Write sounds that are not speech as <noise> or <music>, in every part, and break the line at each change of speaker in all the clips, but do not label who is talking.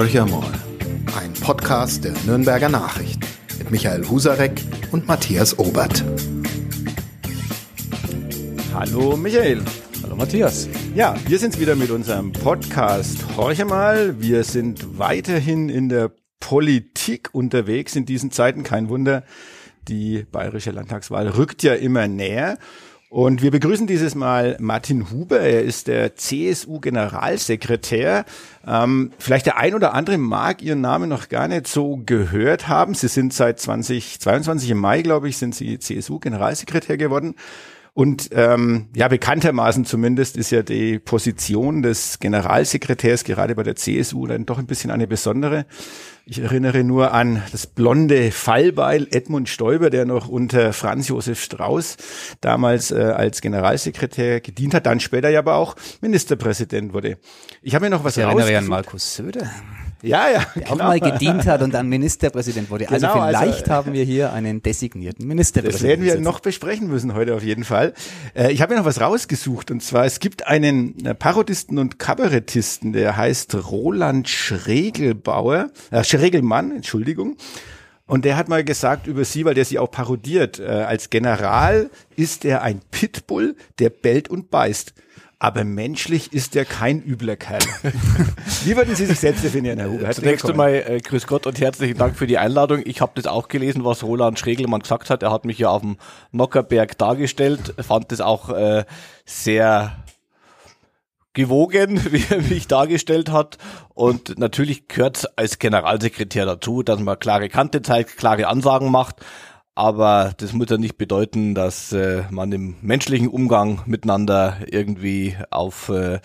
Horcher mal, ein Podcast der Nürnberger Nachricht mit Michael Husarek und Matthias Obert.
Hallo Michael.
Hallo Matthias.
Ja, wir sind's wieder mit unserem Podcast Horcher mal. Wir sind weiterhin in der Politik unterwegs in diesen Zeiten. Kein Wunder, die bayerische Landtagswahl rückt ja immer näher. Und wir begrüßen dieses Mal Martin Huber. Er ist der CSU-Generalsekretär. Ähm, vielleicht der ein oder andere mag Ihren Namen noch gar nicht so gehört haben. Sie sind seit 2022 im Mai, glaube ich, sind Sie CSU-Generalsekretär geworden. Und ähm, ja, bekanntermaßen zumindest ist ja die Position des Generalsekretärs gerade bei der CSU dann doch ein bisschen eine besondere. Ich erinnere nur an das blonde Fallbeil Edmund Stoiber, der noch unter Franz Josef Strauß damals äh, als Generalsekretär gedient hat, dann später ja aber auch Ministerpräsident wurde. Ich habe mir noch was
ich erinnere an Markus Söder.
Ja, ja.
Der genau. auch mal gedient hat und dann Ministerpräsident wurde. Also genau, also vielleicht also, haben wir hier einen designierten Ministerpräsidenten.
Das werden wir noch besprechen müssen heute auf jeden Fall. Äh, ich habe mir noch was rausgesucht und zwar, es gibt einen äh, Parodisten und Kabarettisten, der heißt Roland Schregelbauer, äh, Schregelmann, Entschuldigung. Und der hat mal gesagt über sie, weil der sie auch parodiert, äh, als General ist er ein Pitbull, der bellt und beißt aber menschlich ist er kein übler Kerl. <laughs> Wie würden Sie sich selbst definieren, Herr Huber?
Zunächst einmal äh, grüß Gott und herzlichen Dank für die Einladung. Ich habe das auch gelesen, was Roland Schregelmann gesagt hat. Er hat mich ja auf dem Nockerberg dargestellt, fand das auch äh, sehr gewogen, <laughs> wie er mich dargestellt hat. Und natürlich gehört als Generalsekretär dazu, dass man klare Kante zeigt, klare Ansagen macht aber das muss ja nicht bedeuten, dass äh, man im menschlichen Umgang miteinander irgendwie auf äh,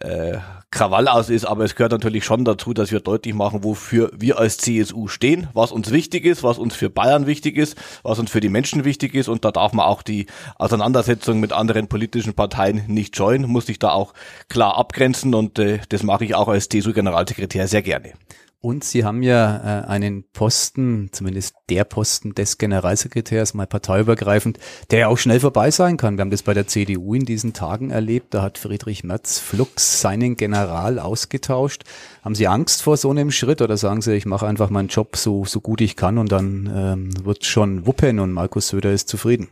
äh, Krawall aus ist. Aber es gehört natürlich schon dazu, dass wir deutlich machen, wofür wir als CSU stehen, was uns wichtig ist, was uns für Bayern wichtig ist, was uns für die Menschen wichtig ist. Und da darf man auch die Auseinandersetzung mit anderen politischen Parteien nicht scheuen, muss sich da auch klar abgrenzen. Und äh, das mache ich auch als CSU-Generalsekretär sehr gerne.
Und Sie haben ja äh, einen Posten, zumindest der Posten des Generalsekretärs, mal parteiübergreifend, der ja auch schnell vorbei sein kann. Wir haben das bei der CDU in diesen Tagen erlebt. Da hat Friedrich Merz flugs seinen General ausgetauscht. Haben Sie Angst vor so einem Schritt oder sagen Sie, ich mache einfach meinen Job so, so gut ich kann und dann ähm, wird schon wuppen und Markus Söder ist zufrieden?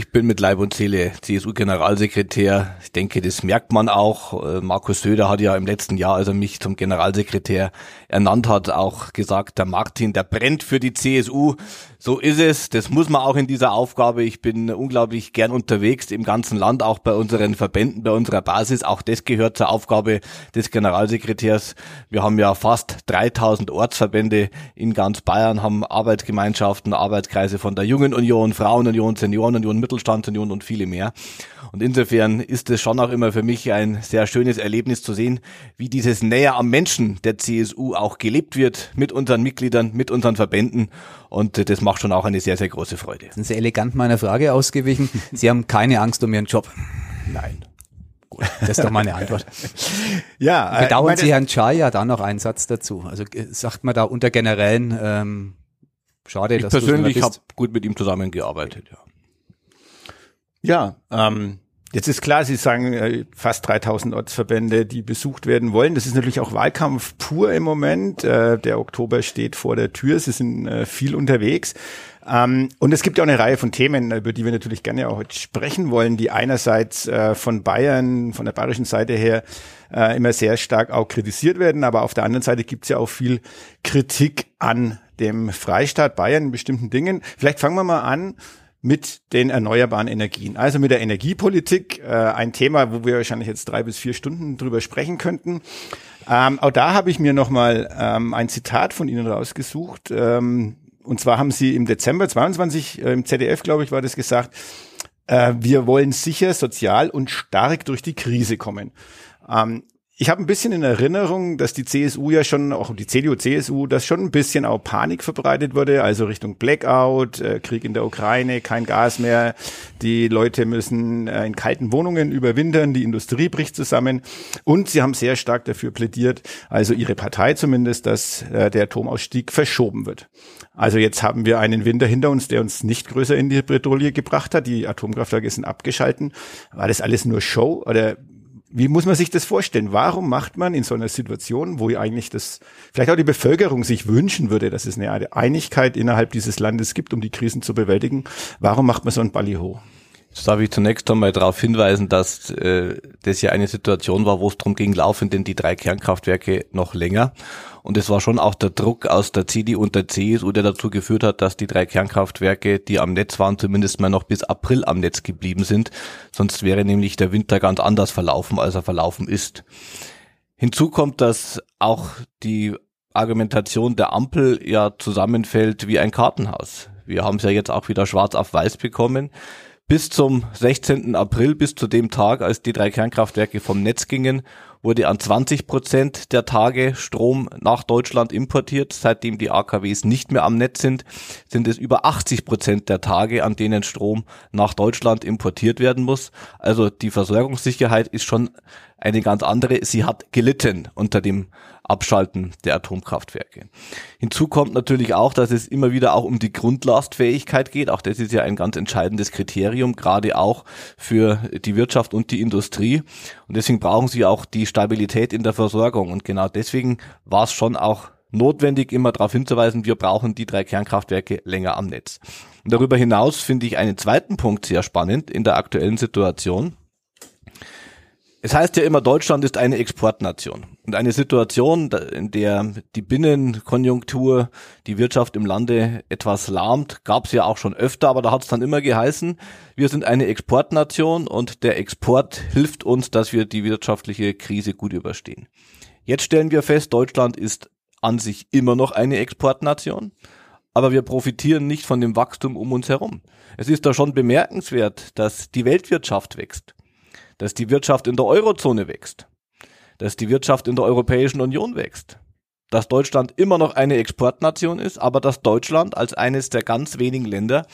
Ich bin mit Leib und Seele CSU-Generalsekretär. Ich denke, das merkt man auch. Äh, Markus Söder hat ja im letzten Jahr, als er mich zum Generalsekretär ernannt hat, auch gesagt, der Martin, der brennt für die CSU. So ist es. Das muss man auch in dieser Aufgabe. Ich bin unglaublich gern unterwegs im ganzen Land, auch bei unseren Verbänden, bei unserer Basis. Auch das gehört zur Aufgabe des Generalsekretärs. Wir haben ja fast 3000 Ortsverbände in ganz Bayern, haben Arbeitsgemeinschaften, Arbeitskreise von der Jungen Union, Frauenunion, Seniorenunion, Mittelstandsunion und viele mehr. Und insofern ist es schon auch immer für mich ein sehr schönes Erlebnis zu sehen, wie dieses Näher am Menschen der CSU auch gelebt wird mit unseren Mitgliedern, mit unseren Verbänden. Und das macht schon auch eine sehr, sehr große Freude.
Sind Sie elegant meiner Frage ausgewichen? <laughs> Sie haben keine Angst um Ihren Job?
Nein.
Gut, das ist doch <laughs> meine Antwort. ja, äh, bedauern Sie Herrn Chai ja da noch einen Satz dazu. Also äh, sagt man da unter Generälen, ähm, schade,
ich
dass
persönlich habe gut mit ihm zusammengearbeitet, ja.
Ja, ähm, Jetzt ist klar, Sie sagen äh, fast 3000 Ortsverbände, die besucht werden wollen. Das ist natürlich auch Wahlkampf pur im Moment. Äh, der Oktober steht vor der Tür. Sie sind äh, viel unterwegs. Ähm, und es gibt ja auch eine Reihe von Themen, über die wir natürlich gerne auch heute sprechen wollen, die einerseits von Bayern, von der bayerischen Seite her immer sehr stark auch kritisiert werden. Aber auf der anderen Seite gibt es ja auch viel Kritik an dem Freistaat Bayern in bestimmten Dingen. Vielleicht fangen wir mal an mit den erneuerbaren Energien. Also mit der Energiepolitik, äh, ein Thema, wo wir wahrscheinlich jetzt drei bis vier Stunden drüber sprechen könnten. Ähm, auch da habe ich mir nochmal ähm, ein Zitat von Ihnen rausgesucht. Ähm, und zwar haben Sie im Dezember 22 äh, im ZDF, glaube ich, war das gesagt, äh, wir wollen sicher, sozial und stark durch die Krise kommen. Ähm, ich habe ein bisschen in Erinnerung, dass die CSU ja schon, auch die CDU, CSU, dass schon ein bisschen auch Panik verbreitet wurde, also Richtung Blackout, äh, Krieg in der Ukraine, kein Gas mehr, die Leute müssen äh, in kalten Wohnungen überwintern, die Industrie bricht zusammen und sie haben sehr stark dafür plädiert, also ihre Partei zumindest, dass äh, der Atomausstieg verschoben wird. Also jetzt haben wir einen Winter hinter uns, der uns nicht größer in die Bredouille gebracht hat. Die Atomkraftwerke sind abgeschalten. War das alles nur Show oder wie muss man sich das vorstellen? Warum macht man in so einer Situation, wo eigentlich das, vielleicht auch die Bevölkerung sich wünschen würde, dass es eine Einigkeit innerhalb dieses Landes gibt, um die Krisen zu bewältigen, warum macht man so ein Ballyho?
Jetzt darf ich zunächst einmal darauf hinweisen, dass äh, das ja eine Situation war, wo es darum ging, laufen denn die drei Kernkraftwerke noch länger. Und es war schon auch der Druck aus der CDU und der CSU, der dazu geführt hat, dass die drei Kernkraftwerke, die am Netz waren, zumindest mal noch bis April am Netz geblieben sind. Sonst wäre nämlich der Winter ganz anders verlaufen, als er verlaufen ist. Hinzu kommt, dass auch die Argumentation der Ampel ja zusammenfällt wie ein Kartenhaus. Wir haben es ja jetzt auch wieder schwarz auf weiß bekommen bis zum 16. April, bis zu dem Tag, als die drei Kernkraftwerke vom Netz gingen, wurde an 20 Prozent der Tage Strom nach Deutschland importiert. Seitdem die AKWs nicht mehr am Netz sind, sind es über 80 Prozent der Tage, an denen Strom nach Deutschland importiert werden muss. Also die Versorgungssicherheit ist schon eine ganz andere. Sie hat gelitten unter dem Abschalten der Atomkraftwerke. Hinzu kommt natürlich auch, dass es immer wieder auch um die Grundlastfähigkeit geht. Auch das ist ja ein ganz entscheidendes Kriterium, gerade auch für die Wirtschaft und die Industrie. Und deswegen brauchen sie auch die Stabilität in der Versorgung. Und genau deswegen war es schon auch notwendig, immer darauf hinzuweisen, wir brauchen die drei Kernkraftwerke länger am Netz. Und darüber hinaus finde ich einen zweiten Punkt sehr spannend in der aktuellen Situation. Es heißt ja immer, Deutschland ist eine Exportnation. Und eine Situation, in der die Binnenkonjunktur die Wirtschaft im Lande etwas lahmt, gab es ja auch schon öfter, aber da hat es dann immer geheißen, wir sind eine Exportnation und der Export hilft uns, dass wir die wirtschaftliche Krise gut überstehen. Jetzt stellen wir fest, Deutschland ist an sich immer noch eine Exportnation, aber wir profitieren nicht von dem Wachstum um uns herum. Es ist da schon bemerkenswert, dass die Weltwirtschaft wächst dass die Wirtschaft in der Eurozone wächst, dass die Wirtschaft in der Europäischen Union wächst, dass Deutschland immer noch eine Exportnation ist, aber dass Deutschland als eines der ganz wenigen Länder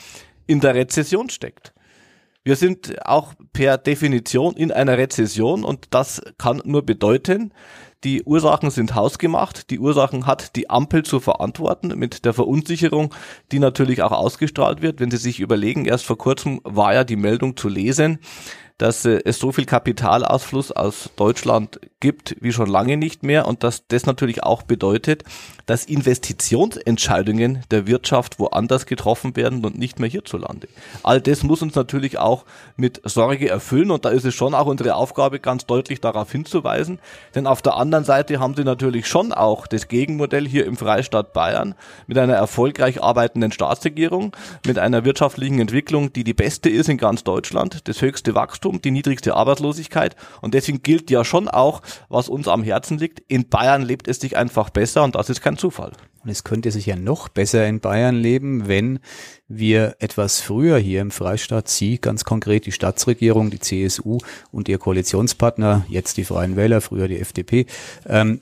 in der Rezession steckt. Wir sind auch per Definition in einer Rezession und das kann nur bedeuten, die Ursachen sind hausgemacht. Die Ursachen hat die Ampel zu verantworten mit der Verunsicherung, die natürlich auch ausgestrahlt wird. Wenn Sie sich überlegen, erst vor kurzem war ja die Meldung zu lesen, dass äh, es so viel Kapitalausfluss aus Deutschland gibt wie schon lange nicht mehr und dass das natürlich auch bedeutet, dass Investitionsentscheidungen der Wirtschaft woanders getroffen werden und nicht mehr hierzulande. All das muss uns natürlich auch mit Sorge erfüllen und da ist es schon auch unsere Aufgabe, ganz deutlich darauf hinzuweisen. Denn auf der anderen Seite haben sie natürlich schon auch das Gegenmodell hier im Freistaat Bayern mit einer erfolgreich arbeitenden Staatsregierung, mit einer wirtschaftlichen Entwicklung, die die beste ist in ganz Deutschland, das höchste Wachstum, die niedrigste Arbeitslosigkeit und deswegen gilt ja schon auch, was uns am Herzen liegt. In Bayern lebt es sich einfach besser und das ist kein Zufall.
Und es könnte sich ja noch besser in Bayern leben, wenn wir etwas früher hier im Freistaat, Sie ganz konkret, die Staatsregierung, die CSU und Ihr Koalitionspartner, jetzt die Freien Wähler, früher die FDP, ähm,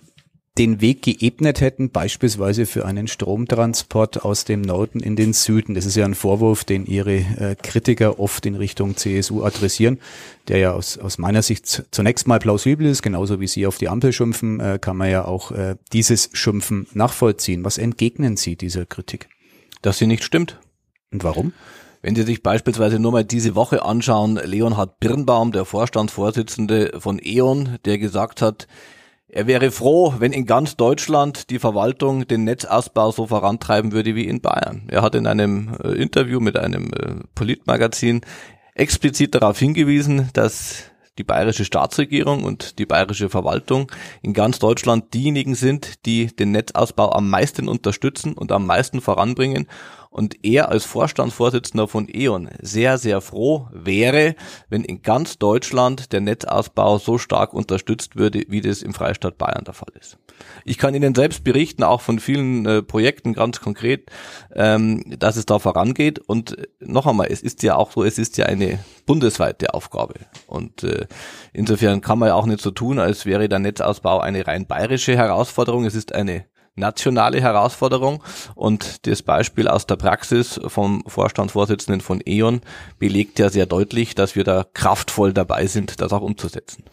den Weg geebnet hätten, beispielsweise für einen Stromtransport aus dem Norden in den Süden. Das ist ja ein Vorwurf, den ihre äh, Kritiker oft in Richtung CSU adressieren, der ja aus, aus meiner Sicht zunächst mal plausibel ist, genauso wie Sie auf die Ampel schimpfen, äh, kann man ja auch äh, dieses Schimpfen nachvollziehen. Was entgegnen Sie dieser Kritik?
Dass sie nicht stimmt.
Und warum?
Wenn Sie sich beispielsweise nur mal diese Woche anschauen, Leonhard Birnbaum, der Vorstandsvorsitzende von E.ON, der gesagt hat, er wäre froh, wenn in ganz Deutschland die Verwaltung den Netzausbau so vorantreiben würde wie in Bayern. Er hat in einem äh, Interview mit einem äh, Politmagazin explizit darauf hingewiesen, dass die bayerische Staatsregierung und die bayerische Verwaltung in ganz Deutschland diejenigen sind, die den Netzausbau am meisten unterstützen und am meisten voranbringen und er als Vorstandsvorsitzender von E.ON sehr, sehr froh wäre, wenn in ganz Deutschland der Netzausbau so stark unterstützt würde, wie das im Freistaat Bayern der Fall ist. Ich kann Ihnen selbst berichten, auch von vielen äh, Projekten ganz konkret, ähm, dass es da vorangeht. Und äh, noch einmal, es ist ja auch so, es ist ja eine bundesweite Aufgabe. Und äh, insofern kann man ja auch nicht so tun, als wäre der Netzausbau eine rein bayerische Herausforderung. Es ist eine nationale Herausforderung. Und das Beispiel aus der Praxis vom Vorstandsvorsitzenden von E.ON belegt ja sehr deutlich, dass wir da kraftvoll dabei sind, das auch umzusetzen.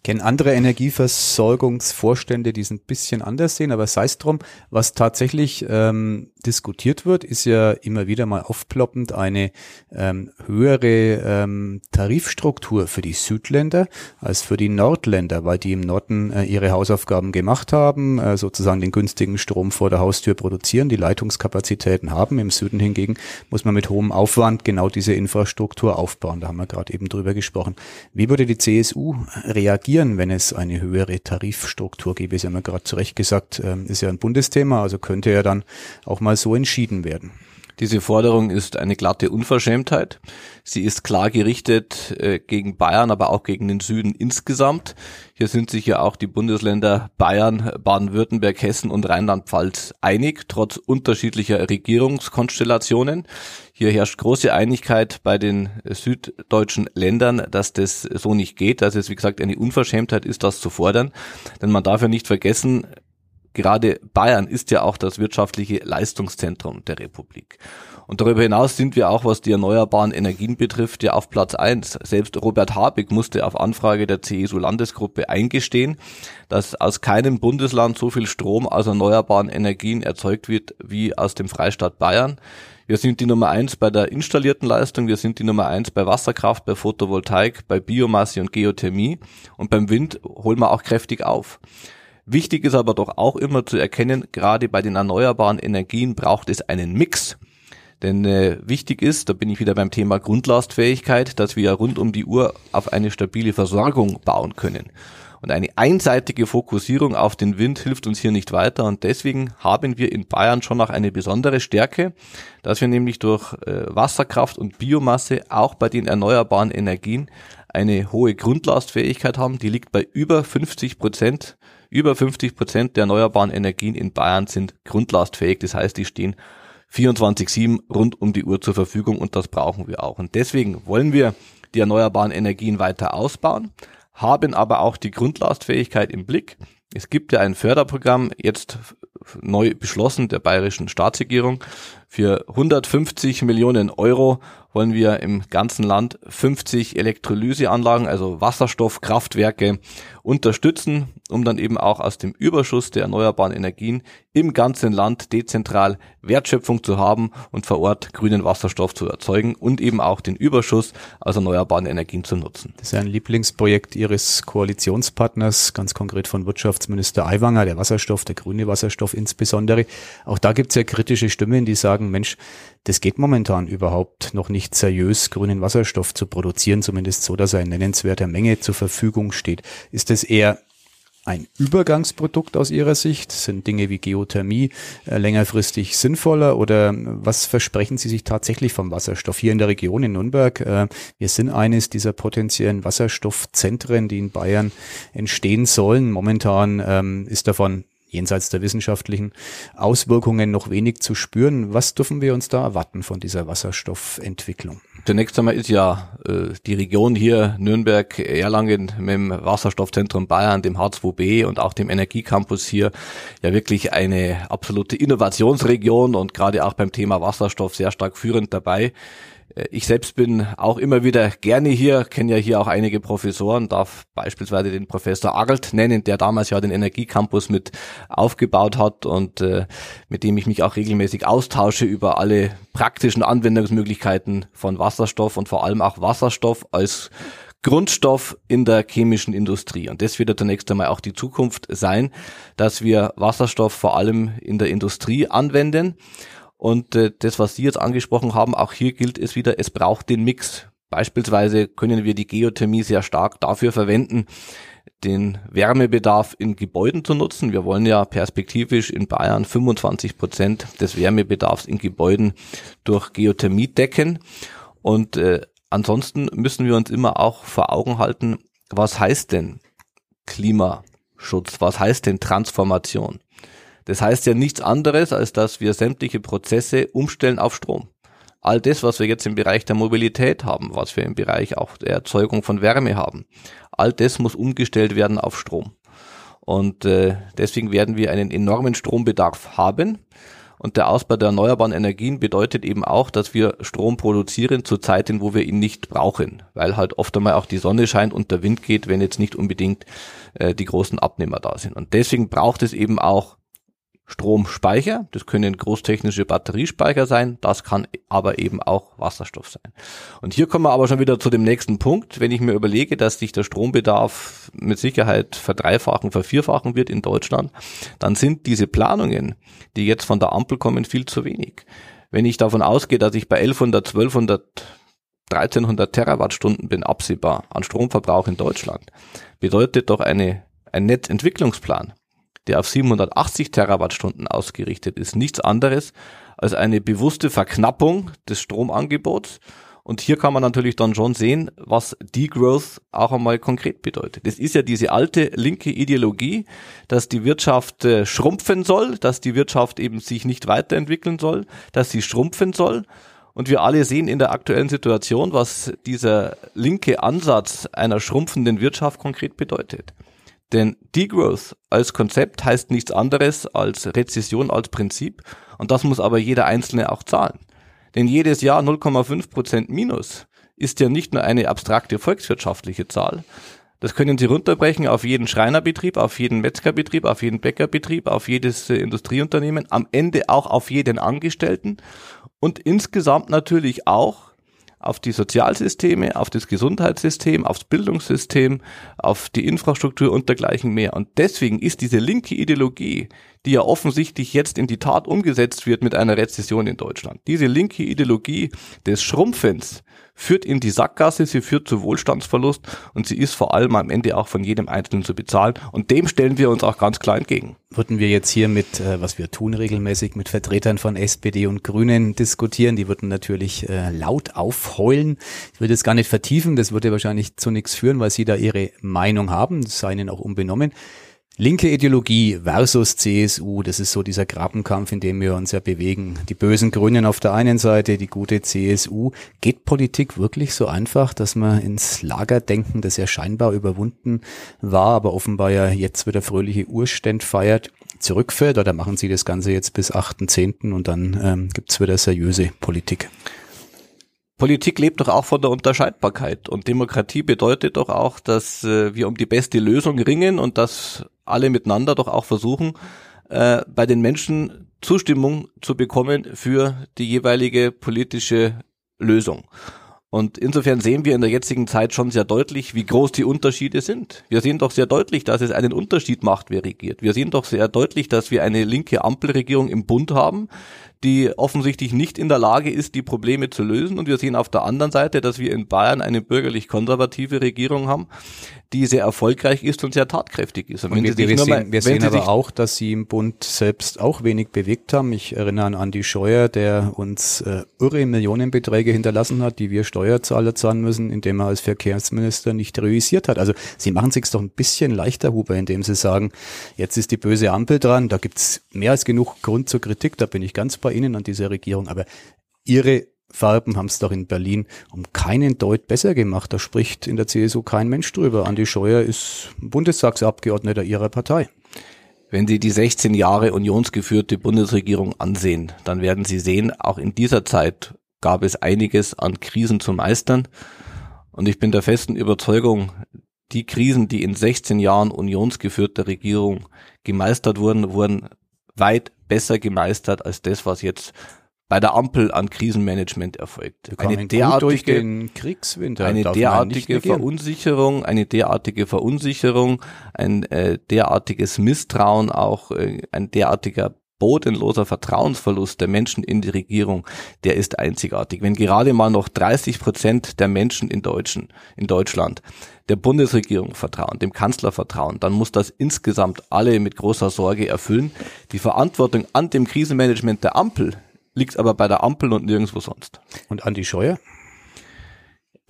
Ich kenne andere Energieversorgungsvorstände, die es ein bisschen anders sehen, aber sei es drum, was tatsächlich ähm, diskutiert wird, ist ja immer wieder mal aufploppend eine ähm, höhere ähm, Tarifstruktur für die Südländer als für die Nordländer, weil die im Norden äh, ihre Hausaufgaben gemacht haben, äh, sozusagen den günstigen Strom vor der Haustür produzieren, die Leitungskapazitäten haben. Im Süden hingegen muss man mit hohem Aufwand genau diese Infrastruktur aufbauen. Da haben wir gerade eben drüber gesprochen. Wie würde die CSU reagieren? Reagieren, wenn es eine höhere Tarifstruktur gäbe. Sie haben ja gerade zu Recht gesagt, ähm, ist ja ein Bundesthema, also könnte ja dann auch mal so entschieden werden.
Diese Forderung ist eine glatte Unverschämtheit. Sie ist klar gerichtet äh, gegen Bayern, aber auch gegen den Süden insgesamt. Hier sind sich ja auch die Bundesländer Bayern, Baden-Württemberg, Hessen und Rheinland-Pfalz einig, trotz unterschiedlicher Regierungskonstellationen. Hier herrscht große Einigkeit bei den süddeutschen Ländern, dass das so nicht geht, dass es, wie gesagt, eine Unverschämtheit ist, das zu fordern. Denn man darf ja nicht vergessen, gerade Bayern ist ja auch das wirtschaftliche Leistungszentrum der Republik. Und darüber hinaus sind wir auch, was die erneuerbaren Energien betrifft, ja auf Platz eins. Selbst Robert Habeck musste auf Anfrage der CSU-Landesgruppe eingestehen, dass aus keinem Bundesland so viel Strom aus erneuerbaren Energien erzeugt wird wie aus dem Freistaat Bayern. Wir sind die Nummer eins bei der installierten Leistung, wir sind die Nummer eins bei Wasserkraft, bei Photovoltaik, bei Biomasse und Geothermie und beim Wind holen wir auch kräftig auf. Wichtig ist aber doch auch immer zu erkennen, gerade bei den erneuerbaren Energien braucht es einen Mix. Denn äh, wichtig ist, da bin ich wieder beim Thema Grundlastfähigkeit, dass wir rund um die Uhr auf eine stabile Versorgung bauen können. Und eine einseitige Fokussierung auf den Wind hilft uns hier nicht weiter. Und deswegen haben wir in Bayern schon noch eine besondere Stärke, dass wir nämlich durch äh, Wasserkraft und Biomasse auch bei den erneuerbaren Energien eine hohe Grundlastfähigkeit haben. Die liegt bei über 50 Prozent über 50 Prozent der erneuerbaren Energien in Bayern sind grundlastfähig. Das heißt, die stehen 24-7 rund um die Uhr zur Verfügung und das brauchen wir auch. Und deswegen wollen wir die erneuerbaren Energien weiter ausbauen, haben aber auch die Grundlastfähigkeit im Blick. Es gibt ja ein Förderprogramm, jetzt neu beschlossen der bayerischen Staatsregierung. Für 150 Millionen Euro wollen wir im ganzen Land 50 Elektrolyseanlagen, also Wasserstoffkraftwerke unterstützen, um dann eben auch aus dem Überschuss der erneuerbaren Energien im ganzen Land dezentral Wertschöpfung zu haben und vor Ort grünen Wasserstoff zu erzeugen und eben auch den Überschuss aus erneuerbaren Energien zu nutzen.
Das ist ein Lieblingsprojekt Ihres Koalitionspartners, ganz konkret von Wirtschaftsminister Aiwanger, der Wasserstoff, der grüne Wasserstoff insbesondere. Auch da gibt es ja kritische Stimmen, die sagen, Mensch, das geht momentan überhaupt noch nicht seriös, grünen Wasserstoff zu produzieren, zumindest so, dass er in nennenswerter Menge zur Verfügung steht. Ist das eher ein Übergangsprodukt aus Ihrer Sicht? Sind Dinge wie Geothermie äh, längerfristig sinnvoller oder was versprechen Sie sich tatsächlich vom Wasserstoff hier in der Region in Nürnberg? Äh, wir sind eines dieser potenziellen Wasserstoffzentren, die in Bayern entstehen sollen. Momentan ähm, ist davon jenseits der wissenschaftlichen Auswirkungen noch wenig zu spüren. Was dürfen wir uns da erwarten von dieser Wasserstoffentwicklung?
Zunächst einmal ist ja äh, die Region hier Nürnberg, Erlangen mit dem Wasserstoffzentrum Bayern, dem H2B und auch dem Energiecampus hier ja wirklich eine absolute Innovationsregion und gerade auch beim Thema Wasserstoff sehr stark führend dabei. Äh, ich selbst bin auch immer wieder gerne hier, kenne ja hier auch einige Professoren, darf beispielsweise den Professor Agelt nennen, der damals ja den Energiecampus mit aufgebaut hat und äh, mit dem ich mich auch regelmäßig austausche über alle praktischen Anwendungsmöglichkeiten von Wasserstoff und vor allem auch Wasserstoff als Grundstoff in der chemischen Industrie. Und das wird ja zunächst einmal auch die Zukunft sein, dass wir Wasserstoff vor allem in der Industrie anwenden. Und äh, das, was Sie jetzt angesprochen haben, auch hier gilt es wieder, es braucht den Mix. Beispielsweise können wir die Geothermie sehr stark dafür verwenden, den Wärmebedarf in Gebäuden zu nutzen. Wir wollen ja perspektivisch in Bayern 25 Prozent des Wärmebedarfs in Gebäuden durch Geothermie decken. Und äh, ansonsten müssen wir uns immer auch vor Augen halten, was heißt denn Klimaschutz? Was heißt denn Transformation? Das heißt ja nichts anderes, als dass wir sämtliche Prozesse umstellen auf Strom. All das, was wir jetzt im Bereich der Mobilität haben, was wir im Bereich auch der Erzeugung von Wärme haben, all das muss umgestellt werden auf Strom. Und äh, deswegen werden wir einen enormen Strombedarf haben. Und der Ausbau der erneuerbaren Energien bedeutet eben auch, dass wir Strom produzieren zu Zeiten, wo wir ihn nicht brauchen, weil halt oft einmal auch die Sonne scheint und der Wind geht, wenn jetzt nicht unbedingt äh, die großen Abnehmer da sind. Und deswegen braucht es eben auch Stromspeicher. Das können großtechnische Batteriespeicher sein. Das kann aber eben auch Wasserstoff sein. Und hier kommen wir aber schon wieder zu dem nächsten Punkt. Wenn ich mir überlege, dass sich der Strombedarf mit Sicherheit verdreifachen, vervierfachen wird in Deutschland, dann sind diese Planungen, die jetzt von der Ampel kommen, viel zu wenig. Wenn ich davon ausgehe, dass ich bei 1100, 1200, 1300 Terawattstunden bin absehbar an Stromverbrauch in Deutschland, bedeutet doch eine, ein Netzentwicklungsplan der auf 780 Terawattstunden ausgerichtet ist, nichts anderes als eine bewusste Verknappung des Stromangebots. Und hier kann man natürlich dann schon sehen, was Degrowth auch einmal konkret bedeutet. Es ist ja diese alte linke Ideologie, dass die Wirtschaft äh, schrumpfen soll, dass die Wirtschaft eben sich nicht weiterentwickeln soll, dass sie schrumpfen soll. Und wir alle sehen in der aktuellen Situation, was dieser linke Ansatz einer schrumpfenden Wirtschaft konkret bedeutet. Denn Degrowth als Konzept heißt nichts anderes als Rezession als Prinzip und das muss aber jeder Einzelne auch zahlen. Denn jedes Jahr 0,5 Prozent Minus ist ja nicht nur eine abstrakte volkswirtschaftliche Zahl. Das können Sie runterbrechen auf jeden Schreinerbetrieb, auf jeden Metzgerbetrieb, auf jeden Bäckerbetrieb, auf jedes äh, Industrieunternehmen, am Ende auch auf jeden Angestellten und insgesamt natürlich auch auf die Sozialsysteme, auf das Gesundheitssystem, aufs Bildungssystem, auf die Infrastruktur und dergleichen mehr. Und deswegen ist diese linke Ideologie, die ja offensichtlich jetzt in die Tat umgesetzt wird mit einer Rezession in Deutschland, diese linke Ideologie des Schrumpfens, führt in die Sackgasse, sie führt zu Wohlstandsverlust und sie ist vor allem am Ende auch von jedem Einzelnen zu bezahlen. Und dem stellen wir uns auch ganz klar entgegen.
Würden wir jetzt hier mit, äh, was wir tun regelmäßig, mit Vertretern von SPD und Grünen diskutieren, die würden natürlich äh, laut aufheulen. Ich würde es gar nicht vertiefen, das würde wahrscheinlich zu nichts führen, weil sie da ihre Meinung haben, das sei ihnen auch unbenommen. Linke Ideologie versus CSU, das ist so dieser Grabenkampf, in dem wir uns ja bewegen. Die bösen Grünen auf der einen Seite, die gute CSU. Geht Politik wirklich so einfach, dass man ins Lager denken, das ja scheinbar überwunden war, aber offenbar ja jetzt wieder fröhliche Urständ feiert, zurückfällt? Oder machen Sie das Ganze jetzt bis 8.10. und dann ähm, gibt's wieder seriöse Politik?
Politik lebt doch auch von der Unterscheidbarkeit und Demokratie bedeutet doch auch, dass äh, wir um die beste Lösung ringen und dass alle miteinander doch auch versuchen, äh, bei den Menschen Zustimmung zu bekommen für die jeweilige politische Lösung. Und insofern sehen wir in der jetzigen Zeit schon sehr deutlich, wie groß die Unterschiede sind. Wir sehen doch sehr deutlich, dass es einen Unterschied macht, wer regiert. Wir sehen doch sehr deutlich, dass wir eine linke Ampelregierung im Bund haben, die offensichtlich nicht in der Lage ist, die Probleme zu lösen. Und wir sehen auf der anderen Seite, dass wir in Bayern eine bürgerlich-konservative Regierung haben, die sehr erfolgreich ist und sehr tatkräftig ist.
Und, und wir, wir, sehen, mal, wir sehen aber auch, dass sie im Bund selbst auch wenig bewegt haben. Ich erinnere an Andi Scheuer, der uns äh, irre Millionenbeträge hinterlassen hat, die wir Steuerzahler zahlen müssen, indem er als Verkehrsminister nicht realisiert hat. Also sie machen sich doch ein bisschen leichter, Huber, indem sie sagen, jetzt ist die böse Ampel dran, da gibt's mehr als genug Grund zur Kritik, da bin ich ganz bei Ihnen an dieser Regierung, aber Ihre Farben haben es doch in Berlin um keinen Deut besser gemacht. Da spricht in der CSU kein Mensch drüber. Andi Scheuer ist Bundestagsabgeordneter ihrer Partei.
Wenn Sie die 16 Jahre unionsgeführte Bundesregierung ansehen, dann werden Sie sehen, auch in dieser Zeit gab es einiges an Krisen zu meistern. Und ich bin der festen Überzeugung, die Krisen, die in 16 Jahren unionsgeführter Regierung gemeistert wurden, wurden weit besser gemeistert als das, was jetzt bei der Ampel an Krisenmanagement erfolgt.
Eine derartige, Kriegswinter,
eine derartige Verunsicherung, eine derartige Verunsicherung, ein äh, derartiges Misstrauen, auch äh, ein derartiger bodenloser Vertrauensverlust der Menschen in die Regierung, der ist einzigartig. Wenn gerade mal noch 30 Prozent der Menschen in Deutschen, in Deutschland der Bundesregierung vertrauen, dem Kanzler vertrauen, dann muss das insgesamt alle mit großer Sorge erfüllen. Die Verantwortung an dem Krisenmanagement der Ampel liegt aber bei der Ampel und nirgendwo sonst.
Und Andi Scheuer?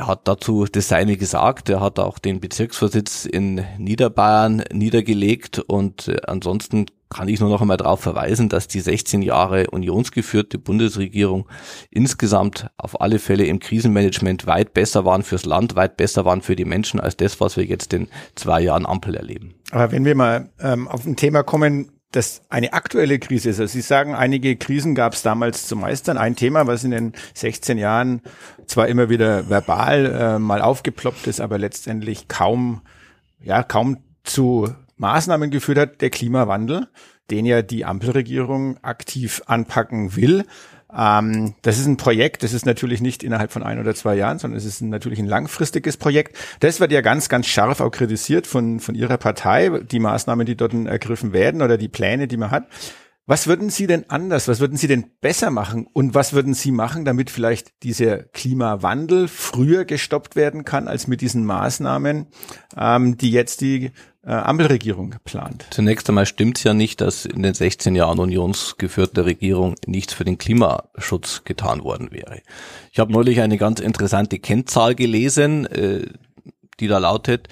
Er hat dazu das Seine gesagt. Er hat auch den Bezirksvorsitz in Niederbayern niedergelegt und äh, ansonsten kann ich nur noch einmal darauf verweisen, dass die 16 Jahre unionsgeführte Bundesregierung insgesamt auf alle Fälle im Krisenmanagement weit besser waren fürs Land, weit besser waren für die Menschen als das, was wir jetzt in zwei Jahren Ampel erleben.
Aber wenn wir mal ähm, auf ein Thema kommen, das eine aktuelle Krise ist. Also Sie sagen, einige Krisen gab es damals zu meistern. Ein Thema, was in den 16 Jahren zwar immer wieder verbal äh, mal aufgeploppt ist, aber letztendlich kaum, ja, kaum zu Maßnahmen geführt hat, der Klimawandel, den ja die Ampelregierung aktiv anpacken will. Ähm, das ist ein Projekt, das ist natürlich nicht innerhalb von ein oder zwei Jahren, sondern es ist natürlich ein langfristiges Projekt. Das wird ja ganz, ganz scharf auch kritisiert von, von Ihrer Partei, die Maßnahmen, die dort ergriffen werden oder die Pläne, die man hat. Was würden Sie denn anders, was würden Sie denn besser machen und was würden Sie machen, damit vielleicht dieser Klimawandel früher gestoppt werden kann als mit diesen Maßnahmen, ähm, die jetzt die äh, Ampelregierung plant?
Zunächst einmal stimmt es ja nicht, dass in den 16 Jahren unionsgeführter Regierung nichts für den Klimaschutz getan worden wäre. Ich habe neulich eine ganz interessante Kennzahl gelesen, äh, die da lautet,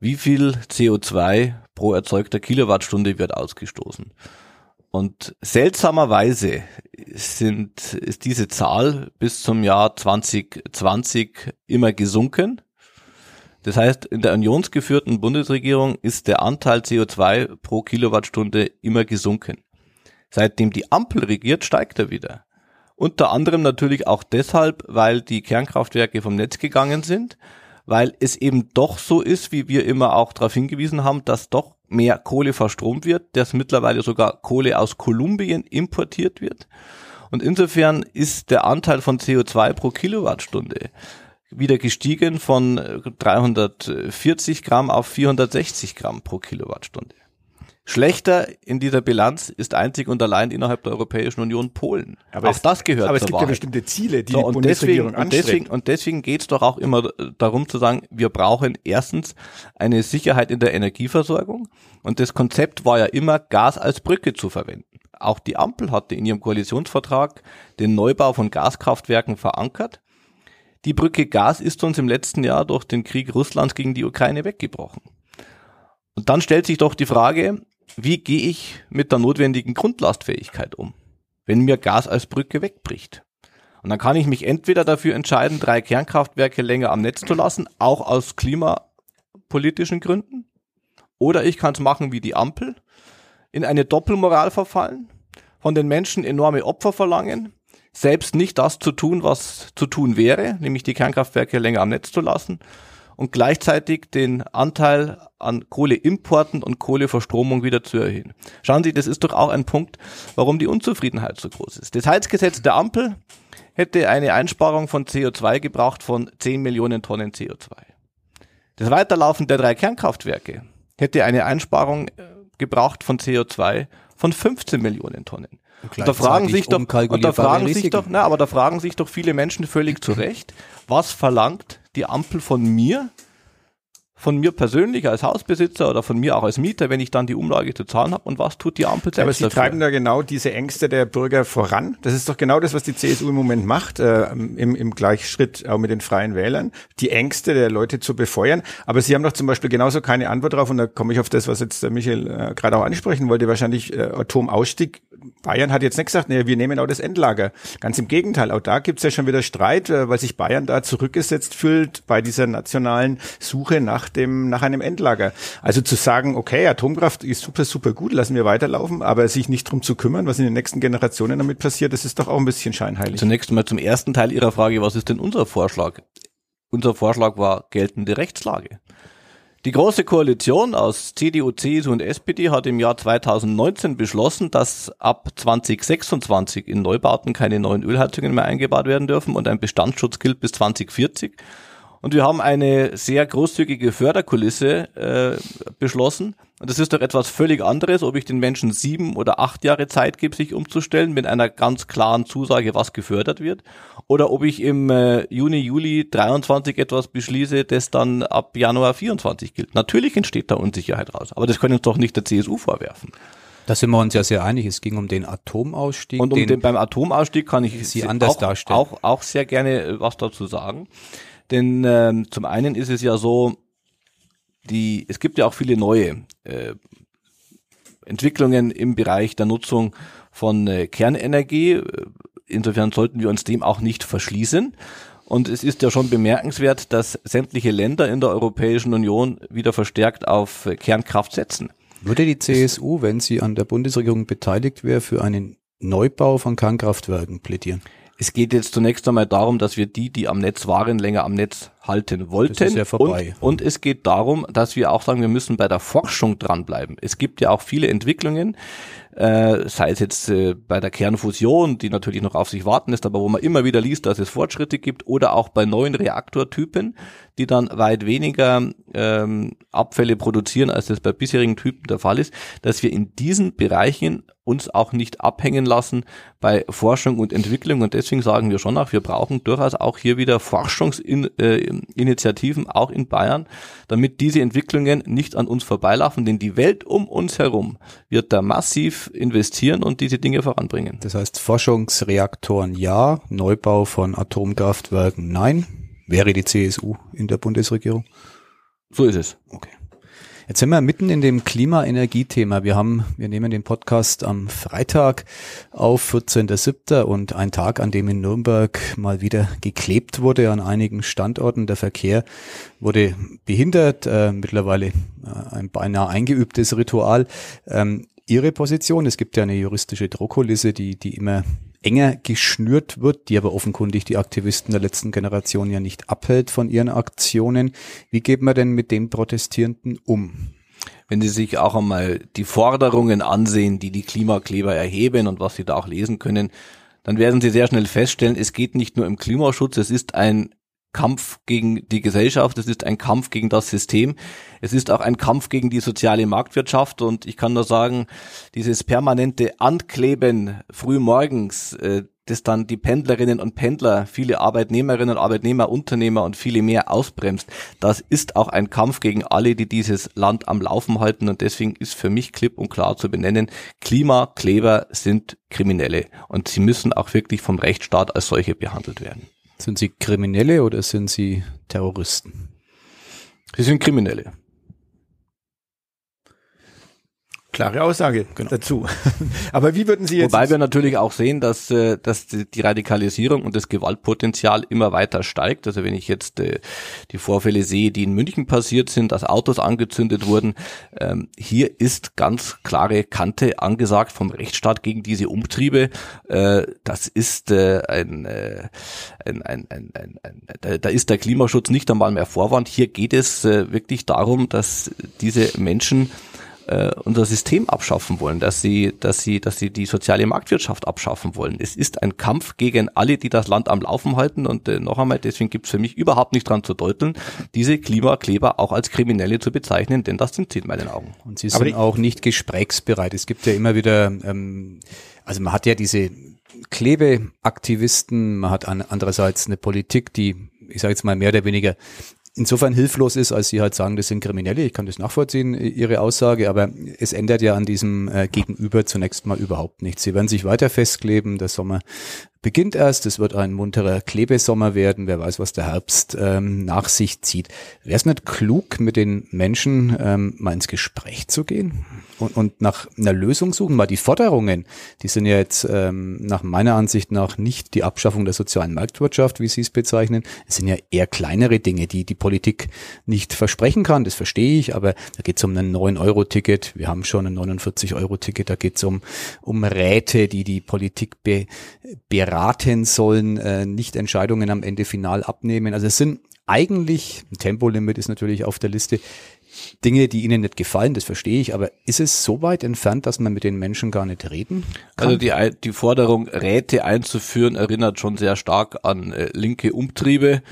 wie viel CO2 pro erzeugter Kilowattstunde wird ausgestoßen. Und seltsamerweise sind, ist diese Zahl bis zum Jahr 2020 immer gesunken. Das heißt, in der unionsgeführten Bundesregierung ist der Anteil CO2 pro Kilowattstunde immer gesunken. Seitdem die Ampel regiert, steigt er wieder. Unter anderem natürlich auch deshalb, weil die Kernkraftwerke vom Netz gegangen sind, weil es eben doch so ist, wie wir immer auch darauf hingewiesen haben, dass doch mehr Kohle verstromt wird, dass mittlerweile sogar Kohle aus Kolumbien importiert wird. Und insofern ist der Anteil von CO2 pro Kilowattstunde wieder gestiegen von 340 Gramm auf 460 Gramm pro Kilowattstunde. Schlechter in dieser Bilanz ist einzig und allein innerhalb der Europäischen Union Polen.
Aber auch es, das gehört
Aber es gibt Wahrheit. ja bestimmte Ziele, die so, die Bundesregierung deswegen, und deswegen, und deswegen geht es doch auch immer darum zu sagen, wir brauchen erstens eine Sicherheit in der Energieversorgung. Und das Konzept war ja immer, Gas als Brücke zu verwenden. Auch die Ampel hatte in ihrem Koalitionsvertrag den Neubau von Gaskraftwerken verankert. Die Brücke Gas ist uns im letzten Jahr durch den Krieg Russlands gegen die Ukraine weggebrochen. Und dann stellt sich doch die Frage, wie gehe ich mit der notwendigen Grundlastfähigkeit um, wenn mir Gas als Brücke wegbricht? Und dann kann ich mich entweder dafür entscheiden, drei Kernkraftwerke länger am Netz zu lassen, auch aus klimapolitischen Gründen, oder ich kann es machen wie die Ampel, in eine Doppelmoral verfallen, von den Menschen enorme Opfer verlangen, selbst nicht das zu tun, was zu tun wäre, nämlich die Kernkraftwerke länger am Netz zu lassen und gleichzeitig den Anteil an Kohleimporten und Kohleverstromung wieder zu erhöhen. Schauen Sie, das ist doch auch ein Punkt, warum die Unzufriedenheit so groß ist. Das Heizgesetz der Ampel hätte eine Einsparung von CO2 gebraucht von 10 Millionen Tonnen CO2. Das Weiterlaufen der drei Kernkraftwerke hätte eine Einsparung äh, gebraucht von CO2 von 15 Millionen Tonnen. Und, da fragen sich doch, und da fragen sich doch, na, aber da fragen sich doch viele Menschen völlig zu Recht, was verlangt die Ampel von mir von mir persönlich als Hausbesitzer oder von mir auch als Mieter, wenn ich dann die Umlage zu zahlen habe und was tut die Ampel
selbst Aber Sie dafür? treiben da genau diese Ängste der Bürger voran. Das ist doch genau das, was die CSU im Moment macht, äh, im, im Gleichschritt auch mit den Freien Wählern, die Ängste der Leute zu befeuern. Aber Sie haben doch zum Beispiel genauso keine Antwort darauf und da komme ich auf das, was jetzt der Michael äh, gerade auch ansprechen wollte, wahrscheinlich äh, Atomausstieg. Bayern hat jetzt nicht gesagt, nee, wir nehmen auch das Endlager. Ganz im Gegenteil, auch da gibt's ja schon wieder Streit, äh, weil sich Bayern da zurückgesetzt fühlt bei dieser nationalen Suche nach dem, nach einem Endlager. Also zu sagen, okay, Atomkraft ist super, super gut, lassen wir weiterlaufen, aber sich nicht drum zu kümmern, was in den nächsten Generationen damit passiert, das ist doch auch ein bisschen scheinheilig.
Zunächst mal zum ersten Teil Ihrer Frage, was ist denn unser Vorschlag? Unser Vorschlag war geltende Rechtslage. Die Große Koalition aus CDU, CSU und SPD hat im Jahr 2019 beschlossen, dass ab 2026 in Neubauten keine neuen Ölheizungen mehr eingebaut werden dürfen und ein Bestandsschutz gilt bis 2040. Und wir haben eine sehr großzügige Förderkulisse äh, beschlossen. Und das ist doch etwas völlig anderes, ob ich den Menschen sieben oder acht Jahre Zeit gebe, sich umzustellen, mit einer ganz klaren Zusage, was gefördert wird, oder ob ich im äh, Juni, Juli 23 etwas beschließe, das dann ab Januar 24 gilt. Natürlich entsteht da Unsicherheit raus, aber das können uns doch nicht der CSU vorwerfen.
Da sind wir uns ja sehr einig. Es ging um den Atomausstieg.
Und um den, den beim Atomausstieg kann ich Sie anders auch, darstellen. Auch, auch sehr gerne äh, was dazu sagen. Denn ähm, zum einen ist es ja so, die, es gibt ja auch viele neue äh, Entwicklungen im Bereich der Nutzung von äh, Kernenergie. Insofern sollten wir uns dem auch nicht verschließen. Und es ist ja schon bemerkenswert, dass sämtliche Länder in der Europäischen Union wieder verstärkt auf Kernkraft setzen.
Würde die CSU, wenn sie an der Bundesregierung beteiligt wäre, für einen Neubau von Kernkraftwerken plädieren?
Es geht jetzt zunächst einmal darum, dass wir die, die am Netz waren, länger am Netz halten wollten. Das
ist ja vorbei.
Und, und es geht darum, dass wir auch sagen, wir müssen bei der Forschung dranbleiben. Es gibt ja auch viele Entwicklungen, äh, sei es jetzt äh, bei der Kernfusion, die natürlich noch auf sich warten ist, aber wo man immer wieder liest, dass es Fortschritte gibt, oder auch bei neuen Reaktortypen, die dann weit weniger ähm, Abfälle produzieren, als das bei bisherigen Typen der Fall ist, dass wir in diesen Bereichen uns auch nicht abhängen lassen bei Forschung und Entwicklung. Und deswegen sagen wir schon auch, wir brauchen durchaus auch hier wieder Forschungsinitiativen, auch in Bayern, damit diese Entwicklungen nicht an uns vorbeilaufen. Denn die Welt um uns herum wird da massiv investieren und diese Dinge voranbringen.
Das heißt, Forschungsreaktoren ja, Neubau von Atomkraftwerken nein. Wäre die CSU in der Bundesregierung?
So ist es.
Okay. Jetzt sind wir mitten in dem Klima-Energie-Thema. Wir haben, wir nehmen den Podcast am Freitag auf, 14.07. und ein Tag, an dem in Nürnberg mal wieder geklebt wurde an einigen Standorten. Der Verkehr wurde behindert, äh, mittlerweile äh, ein beinahe eingeübtes Ritual. Ähm, Ihre Position, es gibt ja eine juristische Drohkulisse, die, die immer enger geschnürt wird, die aber offenkundig die Aktivisten der letzten Generation ja nicht abhält von ihren Aktionen. Wie geht man denn mit den Protestierenden um?
Wenn Sie sich auch einmal die Forderungen ansehen, die die Klimakleber erheben und was Sie da auch lesen können, dann werden Sie sehr schnell feststellen, es geht nicht nur im Klimaschutz, es ist ein Kampf gegen die Gesellschaft, es ist ein Kampf gegen das System, es ist auch ein Kampf gegen die soziale Marktwirtschaft und ich kann nur sagen, dieses permanente Ankleben früh morgens, äh, das dann die Pendlerinnen und Pendler, viele Arbeitnehmerinnen und Arbeitnehmer, Unternehmer und viele mehr ausbremst, das ist auch ein Kampf gegen alle, die dieses Land am Laufen halten und deswegen ist für mich klipp und klar zu benennen, Klimakleber sind Kriminelle und sie müssen auch wirklich vom Rechtsstaat als solche behandelt werden.
Sind Sie Kriminelle oder sind Sie Terroristen?
Sie sind Kriminelle.
Klare Aussage genau. dazu. <laughs> Aber wie würden Sie jetzt...
Wobei wir natürlich auch sehen, dass, äh, dass die Radikalisierung und das Gewaltpotenzial immer weiter steigt. Also wenn ich jetzt äh, die Vorfälle sehe, die in München passiert sind, dass Autos angezündet wurden, ähm, hier ist ganz klare Kante angesagt vom Rechtsstaat gegen diese Umtriebe. Äh, das ist ein, ein, ein, ein, ein, ein da ist der Klimaschutz nicht einmal mehr Vorwand. Hier geht es wirklich darum, dass diese Menschen äh, unser System abschaffen wollen, dass sie, dass sie, dass sie die soziale Marktwirtschaft abschaffen wollen. Es ist ein Kampf gegen alle, die das Land am Laufen halten. Und äh, noch einmal, deswegen gibt es für mich überhaupt nicht dran zu deuteln, diese Klimakleber auch als Kriminelle zu bezeichnen, denn das sind sie in meinen Augen.
Und sie sind auch nicht gesprächsbereit. Es gibt ja immer wieder, ähm, also man hat ja diese Klebeaktivisten, man hat an, andererseits eine Politik, die, ich sage jetzt mal mehr oder weniger insofern hilflos ist, als sie halt sagen, das sind Kriminelle. Ich kann das nachvollziehen, ihre Aussage, aber es ändert ja an diesem äh, Gegenüber zunächst mal überhaupt nichts. Sie werden sich weiter festkleben, der Sommer beginnt erst, es wird ein munterer Klebesommer werden, wer weiß, was der Herbst ähm, nach sich zieht. Wäre es nicht klug, mit den Menschen ähm, mal ins Gespräch zu gehen und, und nach einer Lösung suchen? Weil die Forderungen, die sind ja jetzt ähm, nach meiner Ansicht nach nicht die Abschaffung der sozialen Marktwirtschaft, wie Sie es bezeichnen. Es sind ja eher kleinere Dinge, die die Politik nicht versprechen kann, das verstehe ich, aber da geht es um ein 9-Euro-Ticket, wir haben schon ein 49-Euro-Ticket, da geht es um, um Räte, die die Politik be, beraten sollen, äh, nicht Entscheidungen am Ende final abnehmen. Also es sind eigentlich, ein Tempolimit ist natürlich auf der Liste, Dinge, die ihnen nicht gefallen, das verstehe ich, aber ist es so weit entfernt, dass man mit den Menschen gar nicht reden
kann? Also die, die Forderung, Räte einzuführen, erinnert schon sehr stark an äh, linke Umtriebe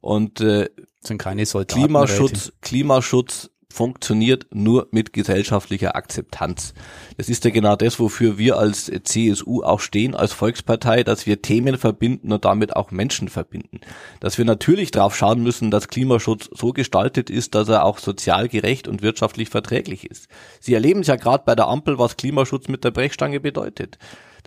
und äh,
sind keine
Klimaschutz, Klimaschutz funktioniert nur mit gesellschaftlicher Akzeptanz. Das ist ja genau das, wofür wir als CSU auch stehen, als Volkspartei, dass wir Themen verbinden und damit auch Menschen verbinden. Dass wir natürlich darauf schauen müssen, dass Klimaschutz so gestaltet ist, dass er auch sozial gerecht und wirtschaftlich verträglich ist. Sie erleben es ja gerade bei der Ampel, was Klimaschutz mit der Brechstange bedeutet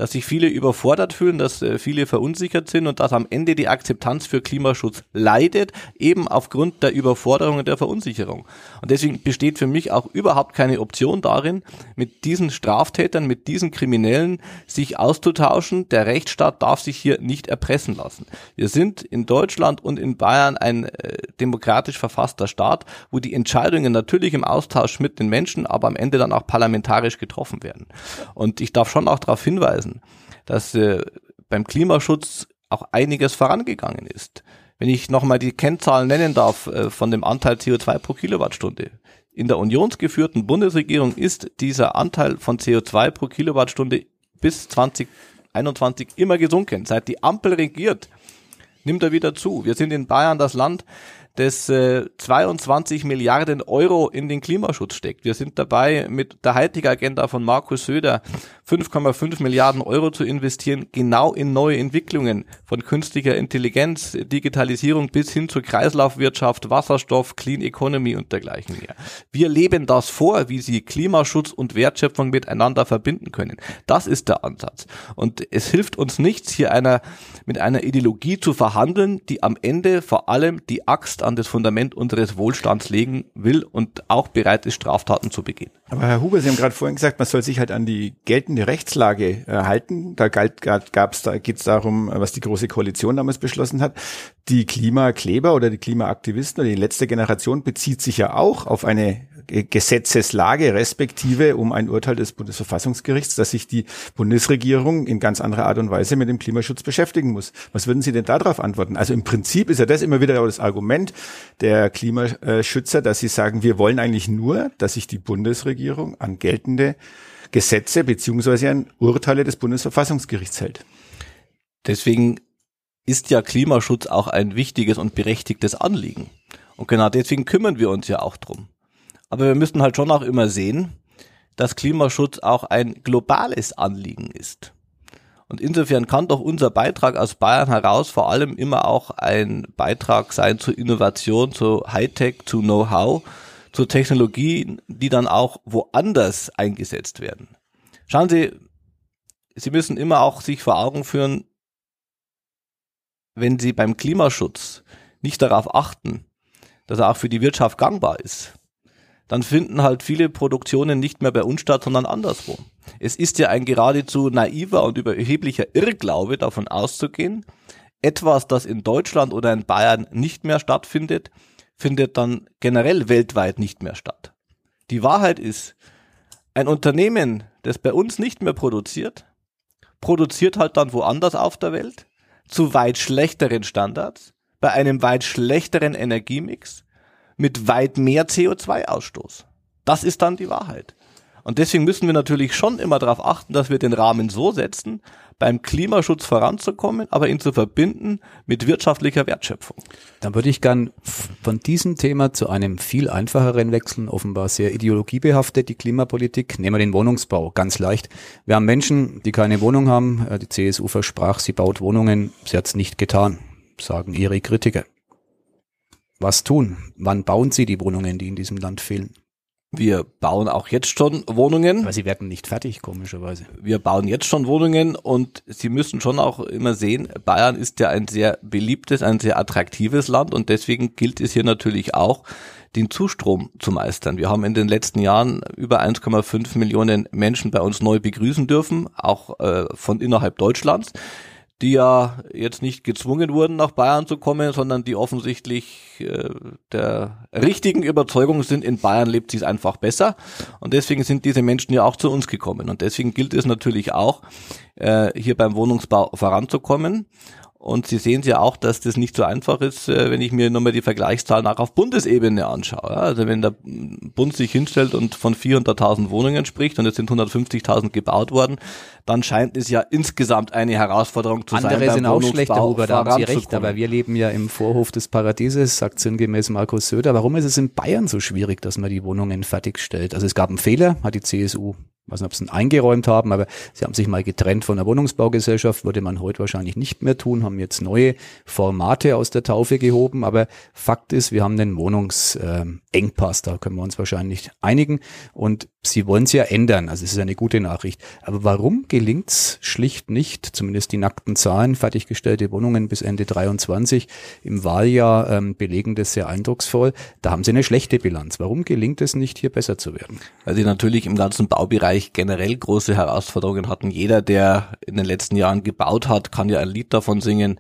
dass sich viele überfordert fühlen, dass äh, viele verunsichert sind und dass am Ende die Akzeptanz für Klimaschutz leidet, eben aufgrund der Überforderung und der Verunsicherung. Und deswegen besteht für mich auch überhaupt keine Option darin, mit diesen Straftätern, mit diesen Kriminellen sich auszutauschen. Der Rechtsstaat darf sich hier nicht erpressen lassen. Wir sind in Deutschland und in Bayern ein äh, demokratisch verfasster Staat, wo die Entscheidungen natürlich im Austausch mit den Menschen, aber am Ende dann auch parlamentarisch getroffen werden. Und ich darf schon auch darauf hinweisen, dass äh, beim Klimaschutz auch einiges vorangegangen ist. Wenn ich nochmal die Kennzahlen nennen darf äh, von dem Anteil CO2 pro Kilowattstunde. In der unionsgeführten Bundesregierung ist dieser Anteil von CO2 pro Kilowattstunde bis 2021 immer gesunken. Seit die Ampel regiert, nimmt er wieder zu. Wir sind in Bayern das Land, das äh, 22 Milliarden Euro in den Klimaschutz steckt. Wir sind dabei, mit der Hightech-Agenda von Markus Söder 5,5 Milliarden Euro zu investieren, genau in neue Entwicklungen von künstlicher Intelligenz, Digitalisierung bis hin zur Kreislaufwirtschaft, Wasserstoff, Clean Economy und dergleichen mehr. Wir leben das vor, wie sie Klimaschutz und Wertschöpfung miteinander verbinden können. Das ist der Ansatz. Und es hilft uns nichts, hier einer, mit einer Ideologie zu verhandeln, die am Ende vor allem die Axt an das Fundament unseres Wohlstands legen will und auch bereit ist, Straftaten zu begehen.
Aber Herr Huber, Sie haben gerade vorhin gesagt, man soll sich halt an die geltende Rechtslage äh, halten. Da galt, gab's, da geht es darum, was die große Koalition damals beschlossen hat. Die Klimakleber oder die Klimaaktivisten oder die letzte Generation bezieht sich ja auch auf eine Gesetzeslage respektive um ein Urteil des Bundesverfassungsgerichts, dass sich die Bundesregierung in ganz anderer Art und Weise mit dem Klimaschutz beschäftigen muss. Was würden Sie denn darauf antworten? Also im Prinzip ist ja das immer wieder das Argument der Klimaschützer, dass sie sagen, wir wollen eigentlich nur, dass sich die Bundesregierung an geltende Gesetze beziehungsweise an Urteile des Bundesverfassungsgerichts hält.
Deswegen ist ja Klimaschutz auch ein wichtiges und berechtigtes Anliegen. Und genau deswegen kümmern wir uns ja auch drum. Aber wir müssen halt schon auch immer sehen, dass Klimaschutz auch ein globales Anliegen ist. Und insofern kann doch unser Beitrag aus Bayern heraus vor allem immer auch ein Beitrag sein zur Innovation, zu Hightech, zu Know-how, zu Technologien, die dann auch woanders eingesetzt werden. Schauen Sie, Sie müssen immer auch sich vor Augen führen, wenn Sie beim Klimaschutz nicht darauf achten, dass er auch für die Wirtschaft gangbar ist, dann finden halt viele Produktionen nicht mehr bei uns statt, sondern anderswo. Es ist ja ein geradezu naiver und überheblicher Irrglaube davon auszugehen, etwas, das in Deutschland oder in Bayern nicht mehr stattfindet, findet dann generell weltweit nicht mehr statt. Die Wahrheit ist, ein Unternehmen, das bei uns nicht mehr produziert, produziert halt dann woanders auf der Welt, zu weit schlechteren Standards, bei einem weit schlechteren Energiemix, mit weit mehr CO2-Ausstoß. Das ist dann die Wahrheit. Und deswegen müssen wir natürlich schon immer darauf achten, dass wir den Rahmen so setzen, beim Klimaschutz voranzukommen, aber ihn zu verbinden mit wirtschaftlicher Wertschöpfung.
Dann würde ich gern von diesem Thema zu einem viel einfacheren wechseln, offenbar sehr ideologiebehaftet, die Klimapolitik. Nehmen wir den Wohnungsbau, ganz leicht. Wir haben Menschen, die keine Wohnung haben. Die CSU versprach, sie baut Wohnungen. Sie hat es nicht getan, sagen ihre Kritiker was tun? Wann bauen Sie die Wohnungen, die in diesem Land fehlen?
Wir bauen auch jetzt schon Wohnungen.
Aber sie werden nicht fertig, komischerweise.
Wir bauen jetzt schon Wohnungen und Sie müssen schon auch immer sehen, Bayern ist ja ein sehr beliebtes, ein sehr attraktives Land und deswegen gilt es hier natürlich auch, den Zustrom zu meistern. Wir haben in den letzten Jahren über 1,5 Millionen Menschen bei uns neu begrüßen dürfen, auch äh, von innerhalb Deutschlands die ja jetzt nicht gezwungen wurden, nach Bayern zu kommen, sondern die offensichtlich äh, der richtigen Überzeugung sind, in Bayern lebt sich einfach besser. Und deswegen sind diese Menschen ja auch zu uns gekommen. Und deswegen gilt es natürlich auch, äh, hier beim Wohnungsbau voranzukommen. Und Sie sehen ja auch, dass das nicht so einfach ist, äh, wenn ich mir nur mal die Vergleichszahlen auch auf Bundesebene anschaue. Also wenn der Bund sich hinstellt und von 400.000 Wohnungen spricht und es sind 150.000 gebaut worden, dann scheint es ja insgesamt eine Herausforderung zu
Andere sein.
Andere
sind auch schlechter, Huber, da haben Sie recht, aber wir leben ja im Vorhof des Paradieses, sagt sinngemäß Markus Söder. Warum ist es in Bayern so schwierig, dass man die Wohnungen fertigstellt? Also es gab einen Fehler, hat die CSU weiß nicht, ob sie ihn eingeräumt haben, aber sie haben sich mal getrennt von der Wohnungsbaugesellschaft, würde man heute wahrscheinlich nicht mehr tun, haben jetzt neue Formate aus der Taufe gehoben, aber Fakt ist, wir haben den Wohnungsengpass, da können wir uns wahrscheinlich einigen. Und Sie wollen es ja ändern, also es ist eine gute Nachricht. Aber warum gelingt es schlicht nicht, zumindest die nackten Zahlen, fertiggestellte Wohnungen bis Ende 23 im Wahljahr ähm, belegen das sehr eindrucksvoll. Da haben Sie eine schlechte Bilanz. Warum gelingt es nicht, hier besser zu werden?
Weil Sie natürlich im ganzen Baubereich generell große Herausforderungen hatten. Jeder, der in den letzten Jahren gebaut hat, kann ja ein Lied davon singen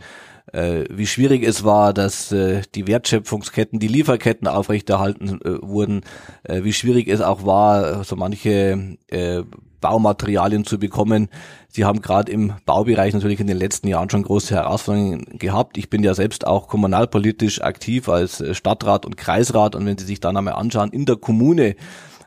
äh, wie schwierig es war, dass äh, die Wertschöpfungsketten, die Lieferketten aufrechterhalten äh, wurden, äh, wie schwierig es auch war, so manche äh, Baumaterialien zu bekommen. Sie haben gerade im Baubereich natürlich in den letzten Jahren schon große Herausforderungen gehabt. Ich bin ja selbst auch kommunalpolitisch aktiv als äh, Stadtrat und Kreisrat und wenn Sie sich dann einmal anschauen, in der Kommune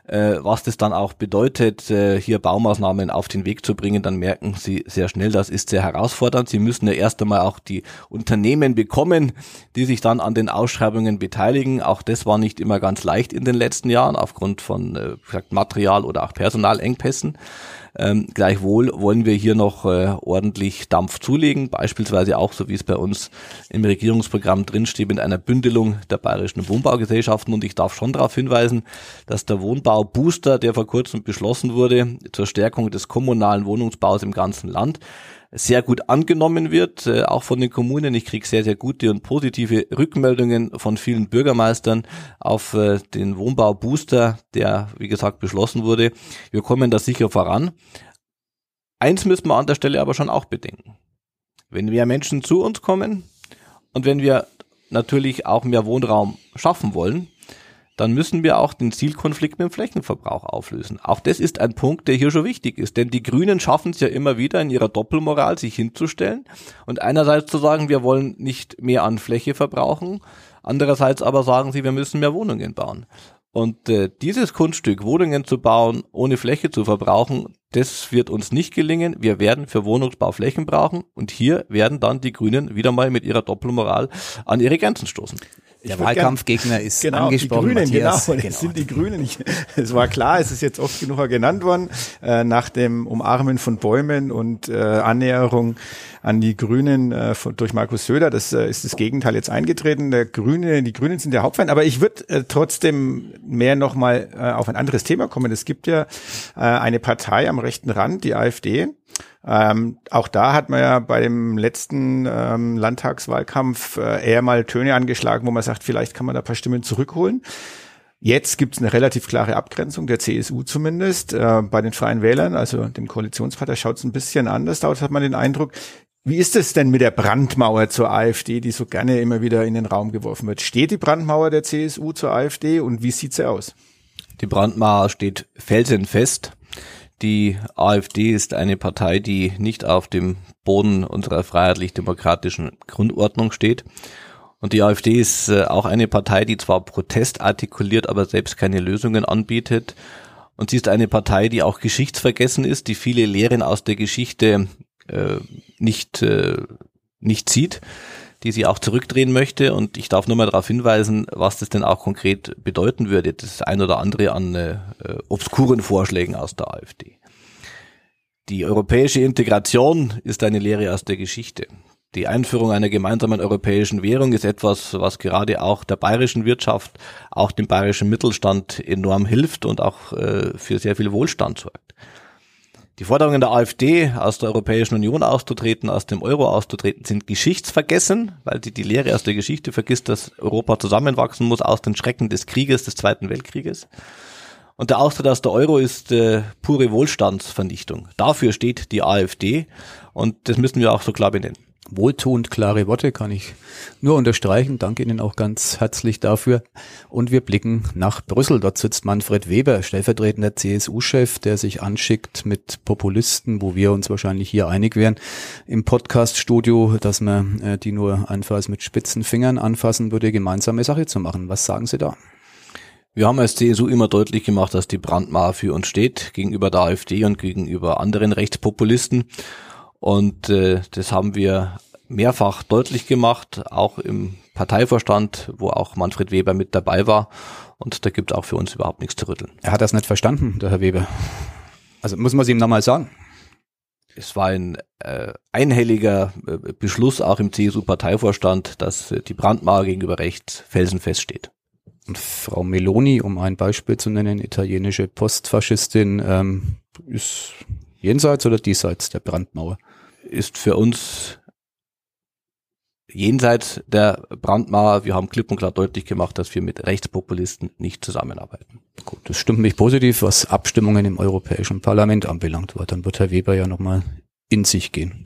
äh, was das dann auch bedeutet, äh, hier Baumaßnahmen auf den Weg zu bringen, dann merken Sie sehr schnell, das ist sehr herausfordernd. Sie müssen ja erst einmal auch die Unternehmen bekommen, die sich dann an den Ausschreibungen beteiligen. Auch das war nicht immer ganz leicht in den letzten Jahren aufgrund von äh, Material oder auch Personalengpässen. Ähm, gleichwohl wollen wir hier noch äh, ordentlich Dampf zulegen, beispielsweise auch, so wie es bei uns im Regierungsprogramm drinsteht, mit einer Bündelung der bayerischen Wohnbaugesellschaften. Und ich darf schon darauf hinweisen, dass der Wohnbaubooster, der vor kurzem beschlossen wurde, zur Stärkung des kommunalen Wohnungsbaus im ganzen Land, sehr gut angenommen wird, äh, auch von den Kommunen. Ich kriege sehr, sehr gute und positive Rückmeldungen von vielen Bürgermeistern auf äh, den Wohnbau-Booster, der, wie gesagt, beschlossen wurde. Wir kommen da sicher voran. Eins müssen wir an der Stelle aber schon auch bedenken. Wenn mehr Menschen zu uns kommen und wenn wir natürlich auch mehr Wohnraum schaffen wollen, dann müssen wir auch den Zielkonflikt mit dem Flächenverbrauch auflösen. Auch das ist ein Punkt, der hier schon wichtig ist, denn die Grünen schaffen es ja immer wieder in ihrer Doppelmoral, sich hinzustellen und einerseits zu sagen, wir wollen nicht mehr an Fläche verbrauchen, andererseits aber sagen sie, wir müssen mehr Wohnungen bauen. Und äh, dieses Kunststück, Wohnungen zu bauen, ohne Fläche zu verbrauchen, das wird uns nicht gelingen. Wir werden für Wohnungsbau Flächen brauchen und hier werden dann die Grünen wieder mal mit ihrer Doppelmoral an ihre Grenzen stoßen.
Der Wahlkampfgegner ist genau, angesprochen.
Die Grünen,
Matthias.
genau, das sind die Grünen. Ich, es war klar, es ist jetzt oft genug genannt worden, äh, nach dem Umarmen von Bäumen und äh, Annäherung an die Grünen äh, von, durch Markus Söder. Das äh, ist das Gegenteil jetzt eingetreten. Der Grüne, die Grünen sind der Hauptfeind. Aber ich würde äh, trotzdem mehr nochmal äh, auf ein anderes Thema kommen. Es gibt ja äh, eine Partei am rechten Rand, die AfD, ähm, auch da hat man ja bei dem letzten ähm, Landtagswahlkampf äh, eher mal Töne angeschlagen, wo man sagt, vielleicht kann man da paar Stimmen zurückholen. Jetzt gibt es eine relativ klare Abgrenzung, der CSU zumindest. Äh, bei den Freien Wählern, also dem Koalitionspartner, schaut es ein bisschen anders aus, hat man den Eindruck. Wie ist es denn mit der Brandmauer zur AfD, die so gerne immer wieder in den Raum geworfen wird? Steht die Brandmauer der CSU zur AfD und wie sieht sie aus?
Die Brandmauer steht felsenfest. Die AfD ist eine Partei, die nicht auf dem Boden unserer freiheitlich-demokratischen Grundordnung steht. Und die AfD ist äh, auch eine Partei, die zwar Protest artikuliert, aber selbst keine Lösungen anbietet. Und sie ist eine Partei, die auch geschichtsvergessen ist, die viele Lehren aus der Geschichte äh, nicht, äh, nicht sieht die sie auch zurückdrehen möchte. Und ich darf nur mal darauf hinweisen, was das denn auch konkret bedeuten würde, das ein oder andere an äh, obskuren Vorschlägen aus der AfD. Die europäische Integration ist eine Lehre aus der Geschichte. Die Einführung einer gemeinsamen europäischen Währung ist etwas, was gerade auch der bayerischen Wirtschaft, auch dem bayerischen Mittelstand enorm hilft und auch äh, für sehr viel Wohlstand sorgt. Die Forderungen der AfD, aus der Europäischen Union auszutreten, aus dem Euro auszutreten, sind geschichtsvergessen, weil sie die Lehre aus der Geschichte vergisst, dass Europa zusammenwachsen muss aus den Schrecken des Krieges, des Zweiten Weltkrieges. Und der Austritt aus der Euro ist äh, pure Wohlstandsvernichtung. Dafür steht die AfD und das müssen wir auch so klar benennen
wohltuend klare Worte, kann ich nur unterstreichen. Danke Ihnen auch ganz herzlich dafür. Und wir blicken nach Brüssel. Dort sitzt Manfred Weber, stellvertretender CSU-Chef, der sich anschickt mit Populisten, wo wir uns wahrscheinlich hier einig wären, im Podcast-Studio, dass man äh, die nur einfach mit spitzen Fingern anfassen würde, gemeinsame Sache zu machen. Was sagen Sie da?
Wir haben als CSU immer deutlich gemacht, dass die Brandmauer für uns steht, gegenüber der AfD und gegenüber anderen Rechtspopulisten. Und äh, das haben wir mehrfach deutlich gemacht, auch im Parteivorstand, wo auch Manfred Weber mit dabei war. Und da gibt es auch für uns überhaupt nichts zu rütteln.
Er hat das nicht verstanden, der Herr Weber. Also muss man es ihm nochmal sagen.
Es war ein äh, einhelliger äh, Beschluss auch im CSU-Parteivorstand, dass äh, die Brandmauer gegenüber rechts felsenfest steht.
Und Frau Meloni, um ein Beispiel zu nennen, italienische Postfaschistin, ähm, ist jenseits oder diesseits der Brandmauer?
Ist für uns jenseits der Brandmauer. Wir haben klipp und klar deutlich gemacht, dass wir mit Rechtspopulisten nicht zusammenarbeiten.
Gut, das stimmt mich positiv, was Abstimmungen im Europäischen Parlament anbelangt. Dann wird Herr Weber ja nochmal in sich gehen.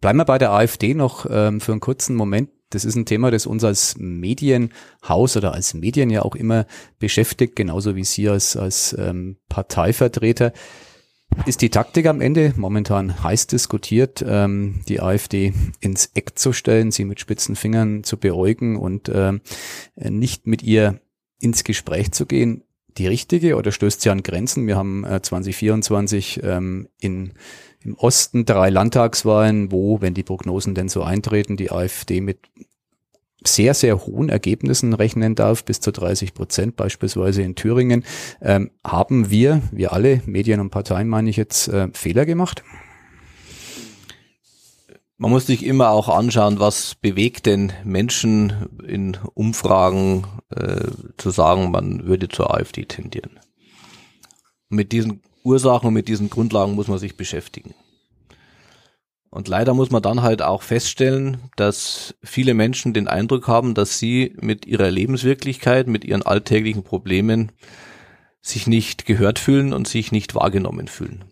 Bleiben wir bei der AfD noch ähm, für einen kurzen Moment. Das ist ein Thema, das uns als Medienhaus oder als Medien ja auch immer beschäftigt, genauso wie Sie als, als ähm, Parteivertreter. Ist die Taktik am Ende momentan heiß diskutiert, ähm, die AfD ins Eck zu stellen, sie mit spitzen Fingern zu beäugen und ähm, nicht mit ihr ins Gespräch zu gehen, die richtige oder stößt sie an Grenzen? Wir haben äh, 2024 ähm, in im Osten drei Landtagswahlen, wo, wenn die Prognosen denn so eintreten, die AfD mit sehr, sehr hohen Ergebnissen rechnen darf, bis zu 30 Prozent beispielsweise in Thüringen, ähm, haben wir, wir alle, Medien und Parteien meine ich jetzt, äh, Fehler gemacht?
Man muss sich immer auch anschauen, was bewegt denn Menschen in Umfragen äh, zu sagen, man würde zur AfD tendieren. Mit diesen Ursachen und mit diesen Grundlagen muss man sich beschäftigen. Und leider muss man dann halt auch feststellen, dass viele Menschen den Eindruck haben, dass sie mit ihrer Lebenswirklichkeit, mit ihren alltäglichen Problemen sich nicht gehört fühlen und sich nicht wahrgenommen fühlen.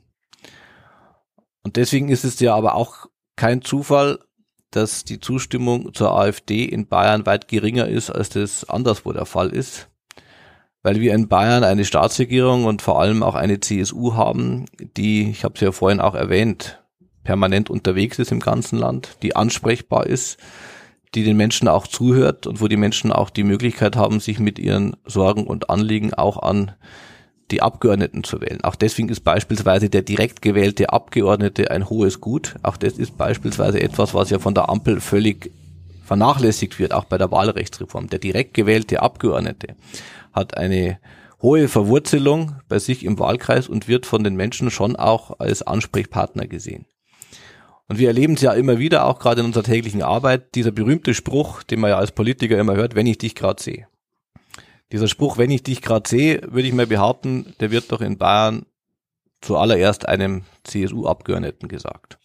Und deswegen ist es ja aber auch kein Zufall, dass die Zustimmung zur AfD in Bayern weit geringer ist, als das anderswo der Fall ist weil wir in Bayern eine Staatsregierung und vor allem auch eine CSU haben, die, ich habe es ja vorhin auch erwähnt, permanent unterwegs ist im ganzen Land, die ansprechbar ist, die den Menschen auch zuhört und wo die Menschen auch die Möglichkeit haben, sich mit ihren Sorgen und Anliegen auch an die Abgeordneten zu wählen. Auch deswegen ist beispielsweise der direkt gewählte Abgeordnete ein hohes Gut. Auch das ist beispielsweise etwas, was ja von der Ampel völlig vernachlässigt wird, auch bei der Wahlrechtsreform. Der direkt gewählte Abgeordnete hat eine hohe Verwurzelung bei sich im Wahlkreis und wird von den Menschen schon auch als Ansprechpartner gesehen. Und wir erleben es ja immer wieder, auch gerade in unserer täglichen Arbeit, dieser berühmte Spruch, den man ja als Politiker immer hört, wenn ich dich gerade sehe. Dieser Spruch, wenn ich dich gerade sehe, würde ich mal behaupten, der wird doch in Bayern zuallererst einem CSU-Abgeordneten gesagt.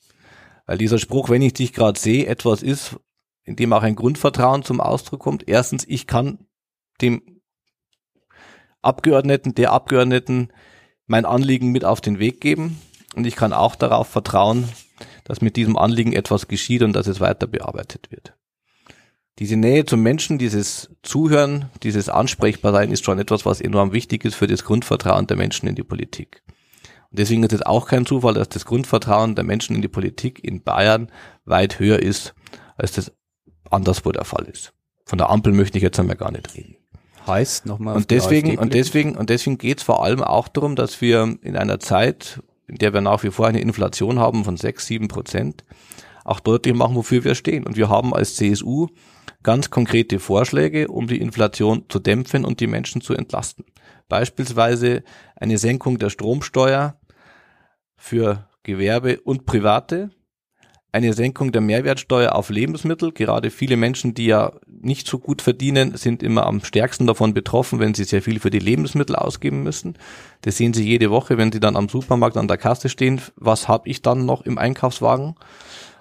Weil dieser Spruch, wenn ich dich gerade sehe, etwas ist, in dem auch ein Grundvertrauen zum Ausdruck kommt. Erstens, ich kann dem Abgeordneten, der Abgeordneten mein Anliegen mit auf den Weg geben und ich kann auch darauf vertrauen, dass mit diesem Anliegen etwas geschieht und dass es weiter bearbeitet wird. Diese Nähe zum Menschen, dieses Zuhören, dieses Ansprechbarsein ist schon etwas, was enorm wichtig ist für das Grundvertrauen der Menschen in die Politik. Und deswegen ist es auch kein Zufall, dass das Grundvertrauen der Menschen in die Politik in Bayern weit höher ist, als das anderswo der Fall ist. Von der Ampel möchte ich jetzt einmal gar nicht reden
heißt nochmal.
Und deswegen, und deswegen, und deswegen geht es vor allem auch darum, dass wir in einer Zeit, in der wir nach wie vor eine Inflation haben von sechs, sieben Prozent, auch deutlich machen, wofür wir stehen. Und wir haben als CSU ganz konkrete Vorschläge, um die Inflation zu dämpfen und die Menschen zu entlasten. Beispielsweise eine Senkung der Stromsteuer für Gewerbe und Private, eine Senkung der Mehrwertsteuer auf Lebensmittel. Gerade viele Menschen, die ja nicht so gut verdienen, sind immer am stärksten davon betroffen, wenn sie sehr viel für die Lebensmittel ausgeben müssen. Das sehen sie jede Woche, wenn sie dann am Supermarkt an der Kasse stehen. Was habe ich dann noch im Einkaufswagen?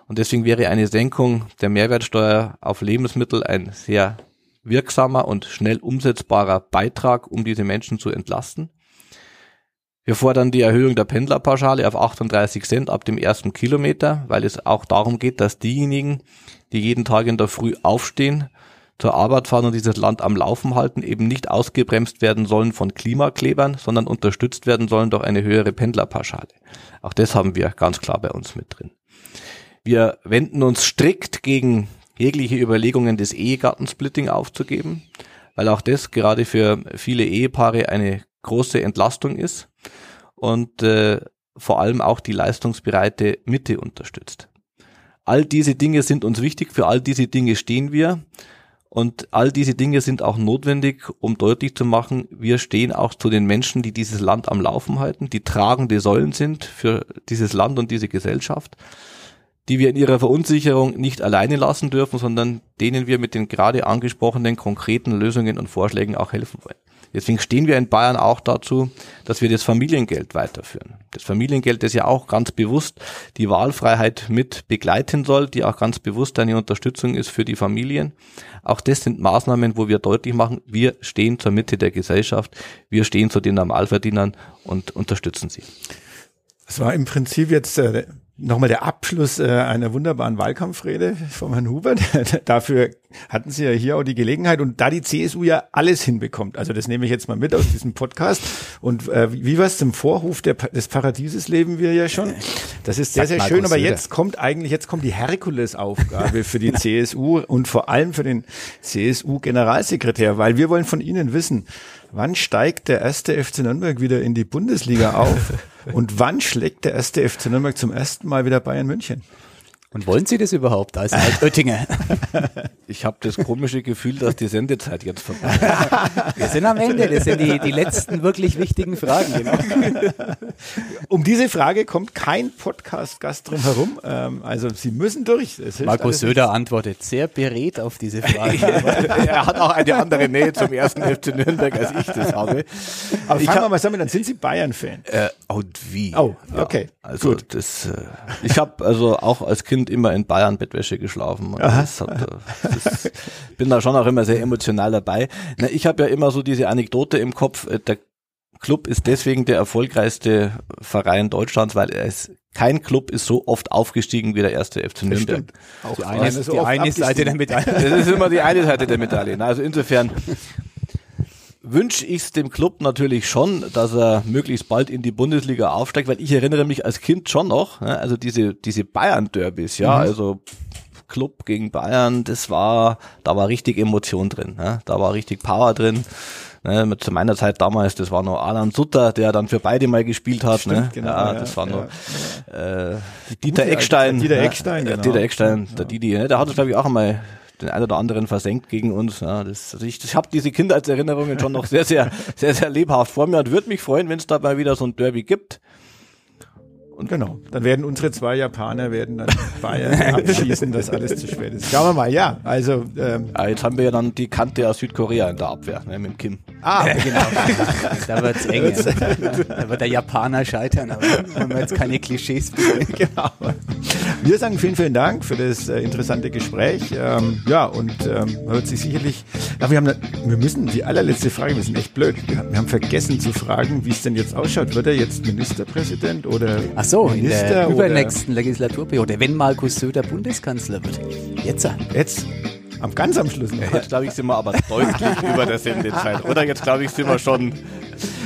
Und deswegen wäre eine Senkung der Mehrwertsteuer auf Lebensmittel ein sehr wirksamer und schnell umsetzbarer Beitrag, um diese Menschen zu entlasten. Wir fordern die Erhöhung der Pendlerpauschale auf 38 Cent ab dem ersten Kilometer, weil es auch darum geht, dass diejenigen, die jeden Tag in der Früh aufstehen, zur Arbeit fahren und dieses Land am Laufen halten, eben nicht ausgebremst werden sollen von Klimaklebern, sondern unterstützt werden sollen durch eine höhere Pendlerpauschale. Auch das haben wir ganz klar bei uns mit drin. Wir wenden uns strikt gegen jegliche Überlegungen des Ehegattensplitting aufzugeben, weil auch das gerade für viele Ehepaare eine große Entlastung ist und äh, vor allem auch die leistungsbereite Mitte unterstützt. All diese Dinge sind uns wichtig, für all diese Dinge stehen wir und all diese Dinge sind auch notwendig, um deutlich zu machen, wir stehen auch zu den Menschen, die dieses Land am Laufen halten, die tragende Säulen sind für dieses Land und diese Gesellschaft. die wir in ihrer Verunsicherung nicht alleine lassen dürfen, sondern denen wir mit den gerade angesprochenen konkreten Lösungen und Vorschlägen auch helfen wollen. Deswegen stehen wir in Bayern auch dazu, dass wir das Familiengeld weiterführen. Das Familiengeld, das ja auch ganz bewusst die Wahlfreiheit mit begleiten soll, die auch ganz bewusst eine Unterstützung ist für die Familien. Auch das sind Maßnahmen, wo wir deutlich machen, wir stehen zur Mitte der Gesellschaft, wir stehen zu den Normalverdienern und unterstützen sie.
Das war im Prinzip jetzt äh, nochmal der Abschluss äh, einer wunderbaren Wahlkampfrede von Herrn Hubert. <laughs> Dafür hatten Sie ja hier auch die Gelegenheit und da die CSU ja alles hinbekommt, also das nehme ich jetzt mal mit aus diesem Podcast und äh, wie was zum Vorhof der, des Paradieses leben wir ja schon. Das ist sehr, sehr schön, aber jetzt kommt eigentlich, jetzt kommt die Herkulesaufgabe für die <laughs> CSU und vor allem für den CSU-Generalsekretär, weil wir wollen von Ihnen wissen, wann steigt der erste FC Nürnberg wieder in die Bundesliga auf <laughs> und wann schlägt der erste FC Nürnberg zum ersten Mal wieder Bayern München?
Und wollen Sie das überhaupt als Altöttinger? <laughs>
Ich habe das komische Gefühl, dass die Sendezeit jetzt vorbei ist. <laughs>
Wir sind am Ende. Das sind die, die letzten wirklich wichtigen Fragen. Genau. <laughs>
Um diese Frage kommt kein Podcast-Gast drum herum. Ähm, also Sie müssen durch.
Markus Söder nichts. antwortet sehr beredt auf diese Frage.
er hat auch eine andere Nähe zum ersten FC Nürnberg, als ich das habe.
Aber ich fangen wir mal zusammen, dann sind Sie Bayern-Fan.
Äh, und wie?
Oh, okay.
Ja, also Gut. das, äh, ich habe also auch als Kind immer in Bayern Bettwäsche geschlafen. Und das hat, äh, das, <laughs> bin da schon auch immer sehr emotional dabei. Na, ich habe ja immer so diese Anekdote im Kopf, äh, der Club ist deswegen der erfolgreichste Verein Deutschlands, weil er ist kein Club ist so oft aufgestiegen wie der erste FC Nürnberg.
Auch die eine, so die eine Seite der Medaille. <laughs>
Das ist immer die eine Seite der Medaille. Also insofern wünsche ich es dem Club natürlich schon, dass er möglichst bald in die Bundesliga aufsteigt, weil ich erinnere mich als Kind schon noch, also diese, diese Bayern-Derbys, ja, mhm. also Club gegen Bayern, das war, da war richtig Emotion drin, ne? da war richtig Power drin. Ne, zu meiner Zeit damals, das war noch Alan Sutter, der dann für beide mal gespielt hat. Stimmt, ne? Genau, ja, das ja, war noch ja. Äh, Dieter Eckstein.
Dieter Eckstein,
genau. Dieter Eckstein, der Didi, ne? der hat es glaube ich auch einmal den einen oder anderen versenkt gegen uns. Ja, das, also ich, ich habe diese Kindheitserinnerungen schon noch sehr, sehr, <laughs> sehr, sehr lebhaft vor mir und würde mich freuen, wenn es dabei wieder so ein Derby gibt.
Und genau, dann werden unsere zwei Japaner werden dann Bayern <laughs> abschießen, dass alles zu spät ist. Schauen wir mal, ja. Also ähm,
ah, jetzt haben wir ja dann die Kante aus Südkorea in der Abwehr, ne, mit dem Kim.
Ah, genau. <laughs> da wird's eng. Da wird der Japaner scheitern, aber wenn wir jetzt keine Klischees <laughs>
Genau. Wir sagen vielen, vielen Dank für das äh, interessante Gespräch. Ähm, ja, und ähm, man wird sich sicherlich. Ach, wir haben, wir müssen die allerletzte Frage. Wir sind echt blöd. Wir, wir haben vergessen zu fragen, wie es denn jetzt ausschaut. Wird er jetzt Ministerpräsident oder?
Ach so, Minister in der übernächsten Legislaturperiode, wenn Markus Söder Bundeskanzler wird. Jetzt.
Jetzt. Am ganz am Schluss.
Noch. Jetzt glaube ich sind wir aber deutlich <laughs> über der Sendezeit. Oder jetzt glaube ich sind wir schon.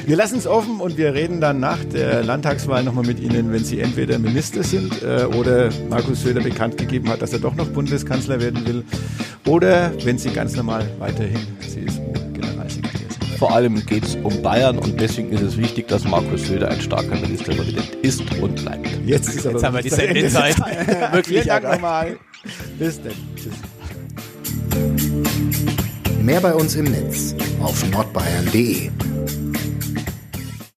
Wir lassen es offen und wir reden dann nach der Landtagswahl nochmal mit Ihnen, wenn Sie entweder Minister sind äh, oder Markus Söder bekannt gegeben hat, dass er doch noch Bundeskanzler werden will oder wenn Sie ganz normal weiterhin CSU
vor allem geht es um Bayern und deswegen ist es wichtig, dass Markus Söder ein starker Ministerpräsident ist und bleibt.
Jetzt, ist Jetzt haben wir die Sendezeit. <laughs>
Wirklich Vielen Dank nochmal. Bis dann. Tschüss.
Mehr bei uns im Netz auf nordbayern.de